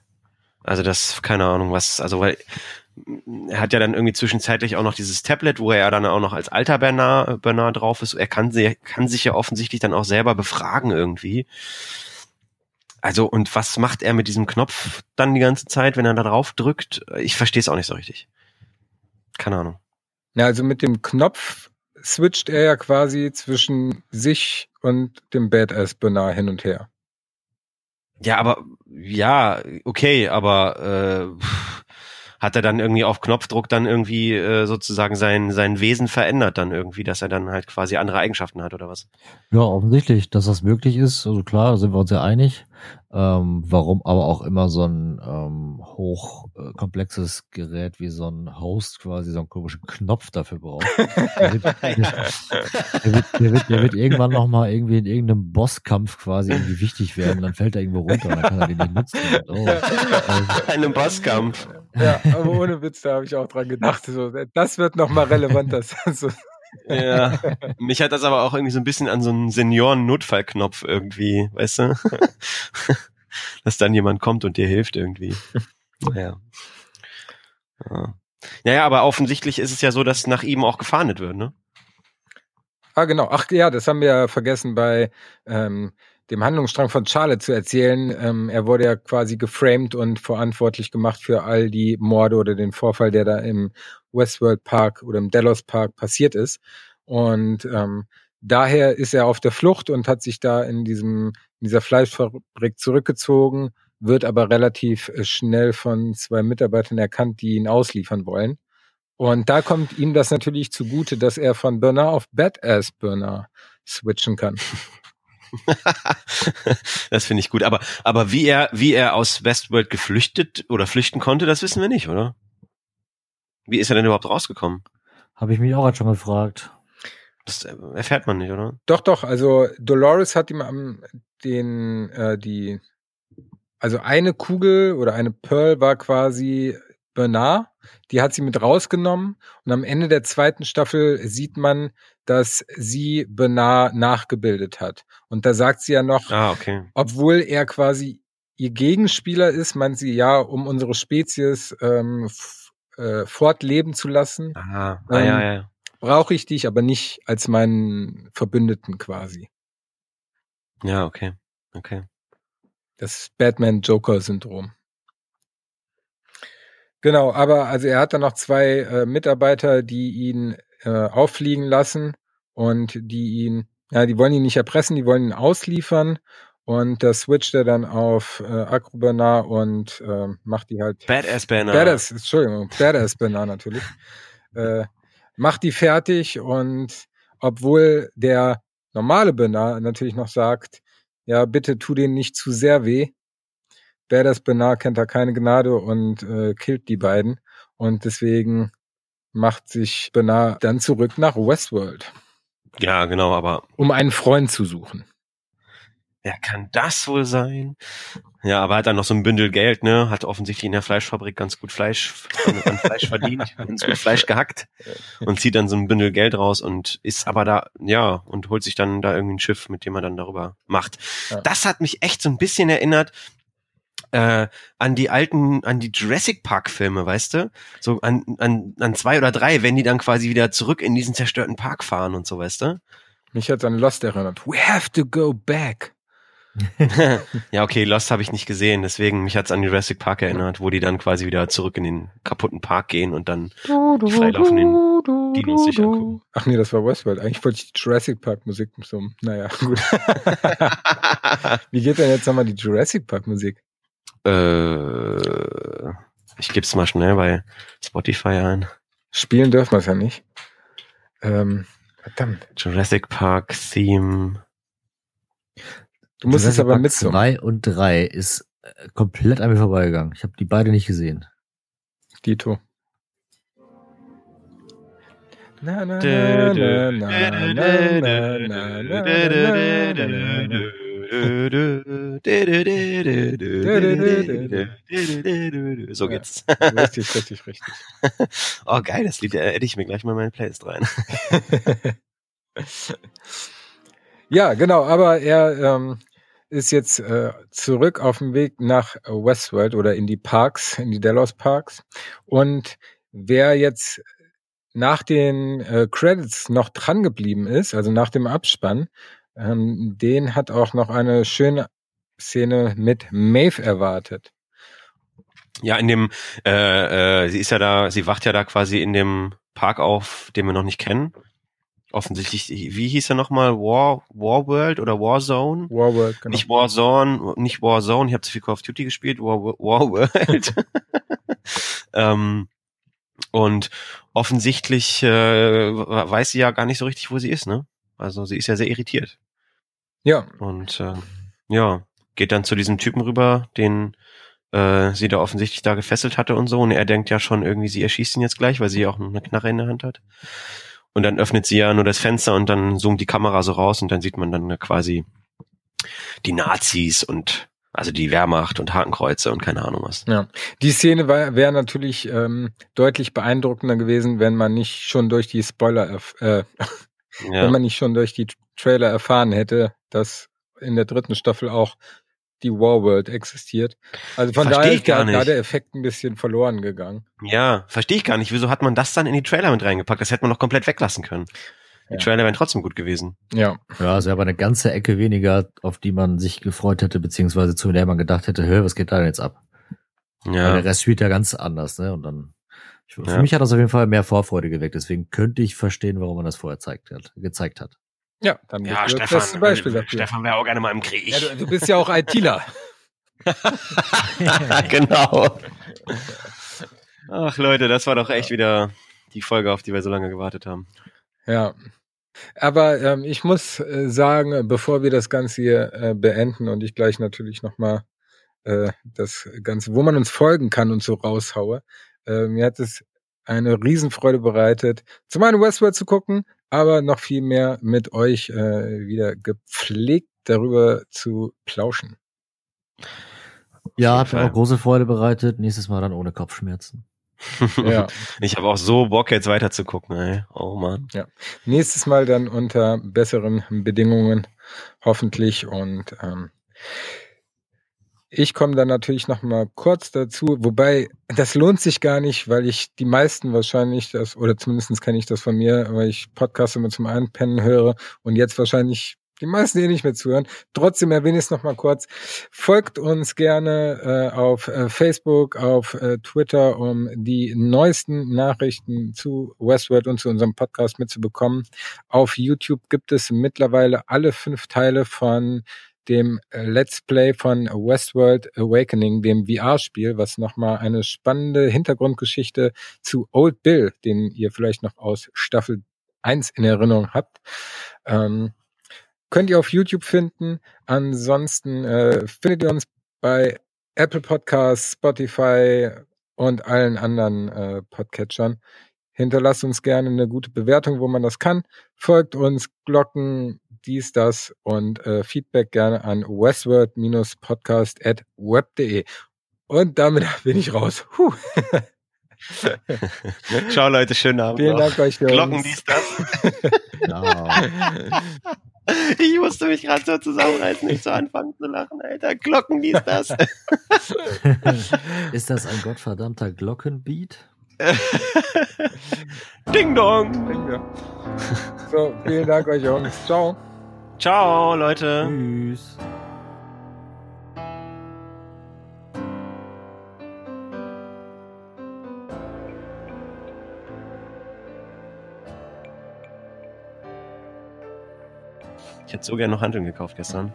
S3: Also das, keine Ahnung, was, also weil er hat ja dann irgendwie zwischenzeitlich auch noch dieses Tablet, wo er ja dann auch noch als alter Bernard, Bernard drauf ist. Er kann, kann sich ja offensichtlich dann auch selber befragen irgendwie. Also, und was macht er mit diesem Knopf dann die ganze Zeit, wenn er da drauf drückt? Ich verstehe es auch nicht so richtig. Keine Ahnung.
S2: Ja, also mit dem Knopf switcht er ja quasi zwischen sich und dem Badass Bernard hin und her.
S3: Ja, aber ja, okay, aber äh, hat er dann irgendwie auf Knopfdruck dann irgendwie äh, sozusagen sein, sein Wesen verändert dann irgendwie, dass er dann halt quasi andere Eigenschaften hat oder was?
S4: Ja, offensichtlich, dass das möglich ist. Also klar, sind wir uns ja einig. Ähm, warum aber auch immer so ein ähm, hochkomplexes äh, Gerät wie so ein Host quasi so einen komischen Knopf dafür braucht. der, wird, der, wird, der, wird, der wird irgendwann nochmal irgendwie in irgendeinem Bosskampf quasi irgendwie wichtig werden, dann fällt er irgendwo runter und dann kann er den nicht nutzen. Oh,
S3: also, Einem Bosskampf.
S2: Ja, aber ohne Witz, da habe ich auch dran gedacht. So, das wird nochmal relevanter. so,
S3: ja, mich hat das aber auch irgendwie so ein bisschen an so einen Senioren-Notfallknopf irgendwie, weißt du? Dass dann jemand kommt und dir hilft irgendwie. Naja. Ja. Naja, aber offensichtlich ist es ja so, dass nach ihm auch gefahndet wird, ne?
S2: Ah, genau. Ach ja, das haben wir ja vergessen bei ähm, dem Handlungsstrang von Charlotte zu erzählen. Ähm, er wurde ja quasi geframed und verantwortlich gemacht für all die Morde oder den Vorfall, der da im Westworld Park oder im Delos Park passiert ist. Und ähm, daher ist er auf der Flucht und hat sich da in diesem in dieser Fleischfabrik zurückgezogen, wird aber relativ äh, schnell von zwei Mitarbeitern erkannt, die ihn ausliefern wollen. Und da kommt ihm das natürlich zugute, dass er von Burner auf Badass Burner switchen kann.
S3: das finde ich gut. Aber, aber wie er, wie er aus Westworld geflüchtet oder flüchten konnte, das wissen wir nicht, oder? Wie ist er denn überhaupt rausgekommen?
S4: Habe ich mich auch schon gefragt.
S3: Das erfährt man nicht, oder?
S2: Doch, doch. Also Dolores hat ihm am den äh, die also eine Kugel oder eine Pearl war quasi Bernard, die hat sie mit rausgenommen und am Ende der zweiten Staffel sieht man, dass sie Bernard nachgebildet hat. Und da sagt sie ja noch,
S3: ah, okay.
S2: obwohl er quasi ihr Gegenspieler ist, meint sie ja, um unsere Spezies ähm, äh, fortleben zu lassen,
S3: Aha. Ah, ähm, ja, ja.
S2: brauche ich dich aber nicht als meinen Verbündeten quasi.
S3: Ja, okay. Okay.
S2: Das Batman-Joker-Syndrom. Genau, aber also er hat dann noch zwei äh, Mitarbeiter, die ihn äh, auffliegen lassen und die ihn, ja, die wollen ihn nicht erpressen, die wollen ihn ausliefern und da switcht er dann auf äh, Acrobanar und äh, macht die halt.
S3: Badass Banner.
S2: Badass, Entschuldigung, Badass Banner natürlich. Äh, macht die fertig und obwohl der normale Banner natürlich noch sagt, ja, bitte tu denen nicht zu sehr weh, Badass Bernard kennt da keine Gnade und äh, killt die beiden. Und deswegen macht sich Bernard dann zurück nach Westworld.
S3: Ja, genau, aber.
S2: Um einen Freund zu suchen.
S3: Wer kann das wohl sein? Ja, aber hat dann noch so ein Bündel Geld, ne? Hat offensichtlich in der Fleischfabrik ganz gut Fleisch, an Fleisch verdient, ganz gut Fleisch gehackt und zieht dann so ein Bündel Geld raus und ist aber da, ja, und holt sich dann da irgendwie ein Schiff, mit dem er dann darüber macht. Ja. Das hat mich echt so ein bisschen erinnert äh, an die alten, an die Jurassic Park Filme, weißt du? So an, an, an zwei oder drei, wenn die dann quasi wieder zurück in diesen zerstörten Park fahren und so, weißt du?
S2: Mich hat an Lost erinnert. We have to go back.
S3: ja, okay, Lost habe ich nicht gesehen, deswegen mich hat's an Jurassic Park erinnert, wo die dann quasi wieder zurück in den kaputten Park gehen und dann die freilaufenden Dinos sich angucken.
S2: Ach nee, das war Westworld. Eigentlich wollte ich die Jurassic Park Musik so, naja, gut. Wie geht denn jetzt nochmal die Jurassic Park Musik?
S3: Äh, ich gebe es mal schnell bei Spotify ein.
S2: Spielen dürfen wir es ja nicht. Ähm, verdammt.
S3: Jurassic Park Theme.
S4: Du musst es aber mit Zwei und drei ist äh, komplett an mir vorbeigegangen. Ich habe die beide nicht gesehen.
S2: Dito. Na, na, na, na, na, na, na, na, na, na,
S3: so geht's.
S2: Richtig, richtig, richtig.
S3: Oh, geil, das Lied hätte ich mir gleich mal in meine Playlist rein.
S2: ja, genau, aber er ähm, ist jetzt äh, zurück auf dem Weg nach Westworld oder in die Parks, in die Delos Parks. Und wer jetzt nach den äh, Credits noch dran geblieben ist, also nach dem Abspann, ähm, den hat auch noch eine schöne Szene mit Maeve erwartet.
S3: Ja, in dem, äh, äh, sie ist ja da, sie wacht ja da quasi in dem Park auf, den wir noch nicht kennen. Offensichtlich, wie hieß er nochmal? War, War World oder Warzone?
S2: War World,
S3: genau. Nicht Warzone, nicht Warzone, ich habe zu viel Call of Duty gespielt, War, War World. ähm, und offensichtlich äh, weiß sie ja gar nicht so richtig, wo sie ist, ne? Also sie ist ja sehr irritiert.
S2: Ja.
S3: Und äh, ja, geht dann zu diesem Typen rüber, den äh, sie da offensichtlich da gefesselt hatte und so. Und er denkt ja schon irgendwie, sie erschießt ihn jetzt gleich, weil sie ja auch eine Knarre in der Hand hat. Und dann öffnet sie ja nur das Fenster und dann zoomt die Kamera so raus und dann sieht man dann quasi die Nazis und also die Wehrmacht und Hakenkreuze und keine Ahnung was.
S2: Ja, die Szene wäre natürlich ähm, deutlich beeindruckender gewesen, wenn man nicht schon durch die Spoiler, äh, ja. wenn man nicht schon durch die Trailer erfahren hätte, dass in der dritten Staffel auch die Warworld existiert. Also von versteh daher ist da, da der Effekt ein bisschen verloren gegangen.
S3: Ja, verstehe ich gar nicht. Wieso hat man das dann in die Trailer mit reingepackt? Das hätte man noch komplett weglassen können. Die ja. Trailer wären trotzdem gut gewesen.
S2: Ja.
S4: Ja, also aber eine ganze Ecke weniger, auf die man sich gefreut hätte, beziehungsweise zu der man gedacht hätte, hör, was geht da denn jetzt ab? Ja. Weil der Rest spielt ja ganz anders, ne? Und dann für ja. mich hat das auf jeden Fall mehr Vorfreude geweckt. Deswegen könnte ich verstehen, warum man das vorher zeigt hat, gezeigt hat.
S2: Ja, dann
S3: ja, bist Stefan, das Beispiel dafür. Stefan wäre auch gerne mal im Krieg.
S2: Ja, du, du bist ja auch ITler.
S3: genau. Ach Leute, das war doch echt wieder die Folge, auf die wir so lange gewartet haben.
S2: Ja. Aber ähm, ich muss äh, sagen, bevor wir das Ganze hier äh, beenden und ich gleich natürlich nochmal äh, das Ganze, wo man uns folgen kann und so raushaue, äh, mir hat es eine Riesenfreude bereitet, zum einen Westworld zu gucken, aber noch viel mehr mit euch äh, wieder gepflegt darüber zu plauschen.
S4: Ja, hat mir auch große Freude bereitet. Nächstes Mal dann ohne Kopfschmerzen.
S3: ja. Ich habe auch so Bock, jetzt weiter zu gucken, ey. Oh man.
S2: Ja. Nächstes Mal dann unter besseren Bedingungen, hoffentlich. Und ähm, ich komme dann natürlich noch mal kurz dazu, wobei das lohnt sich gar nicht, weil ich die meisten wahrscheinlich das, oder zumindestens kenne ich das von mir, weil ich Podcasts immer zum Einpennen höre und jetzt wahrscheinlich die meisten eh nicht mehr zuhören. Trotzdem erwähne ich es noch mal kurz. Folgt uns gerne äh, auf äh, Facebook, auf äh, Twitter, um die neuesten Nachrichten zu Westworld und zu unserem Podcast mitzubekommen. Auf YouTube gibt es mittlerweile alle fünf Teile von dem äh, Let's Play von Westworld Awakening, dem VR-Spiel, was nochmal eine spannende Hintergrundgeschichte zu Old Bill, den ihr vielleicht noch aus Staffel 1 in Erinnerung habt. Ähm, könnt ihr auf YouTube finden. Ansonsten äh, findet ihr uns bei Apple Podcasts, Spotify und allen anderen äh, Podcatchern. Hinterlasst uns gerne eine gute Bewertung, wo man das kann. Folgt uns, Glocken, dies, das und äh, Feedback gerne an westward-podcast.web.de. Und damit bin ich raus. Puh.
S3: Ciao Leute, schönen Abend.
S2: Vielen Dank euch.
S3: Glocken dies, das. Ich musste mich gerade so zusammenreißen, nicht zu anfangen zu lachen, Alter. Glocken dies, das.
S4: Ist das ein gottverdammter Glockenbeat?
S3: Ding dong. Ding dong.
S2: So, vielen Dank euch Jungs. Ciao.
S3: Ciao, Leute.
S4: Tschüss.
S3: Ich hätte so gerne noch Handeln gekauft gestern.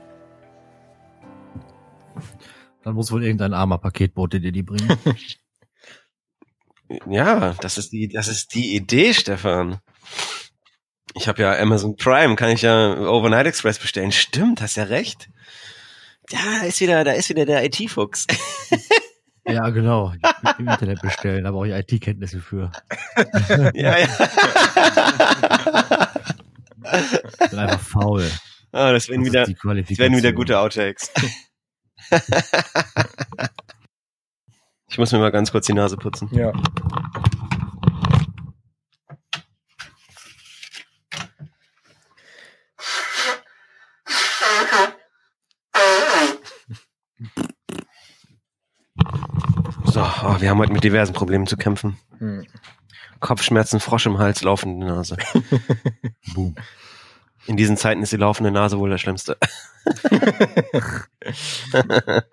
S4: Dann muss wohl irgendein armer Paketbote dir die bringen.
S3: ja, das ist die, das ist die Idee, Stefan. Ich habe ja Amazon Prime, kann ich ja Overnight Express bestellen. Stimmt, hast ja recht. Da ist wieder, da ist wieder der IT-Fuchs.
S4: Ja, genau. Im Internet bestellen, da brauche ich IT-Kenntnisse für.
S3: ja, ja.
S4: Ich bin einfach faul.
S3: Ah, das werden, das wieder, das werden wieder gute Outtakes. ich muss mir mal ganz kurz die Nase putzen.
S2: Ja.
S3: So, oh, wir haben heute mit diversen Problemen zu kämpfen. Hm. Kopfschmerzen, Frosch im Hals, laufende Nase. Boom. In diesen Zeiten ist die laufende Nase wohl das Schlimmste.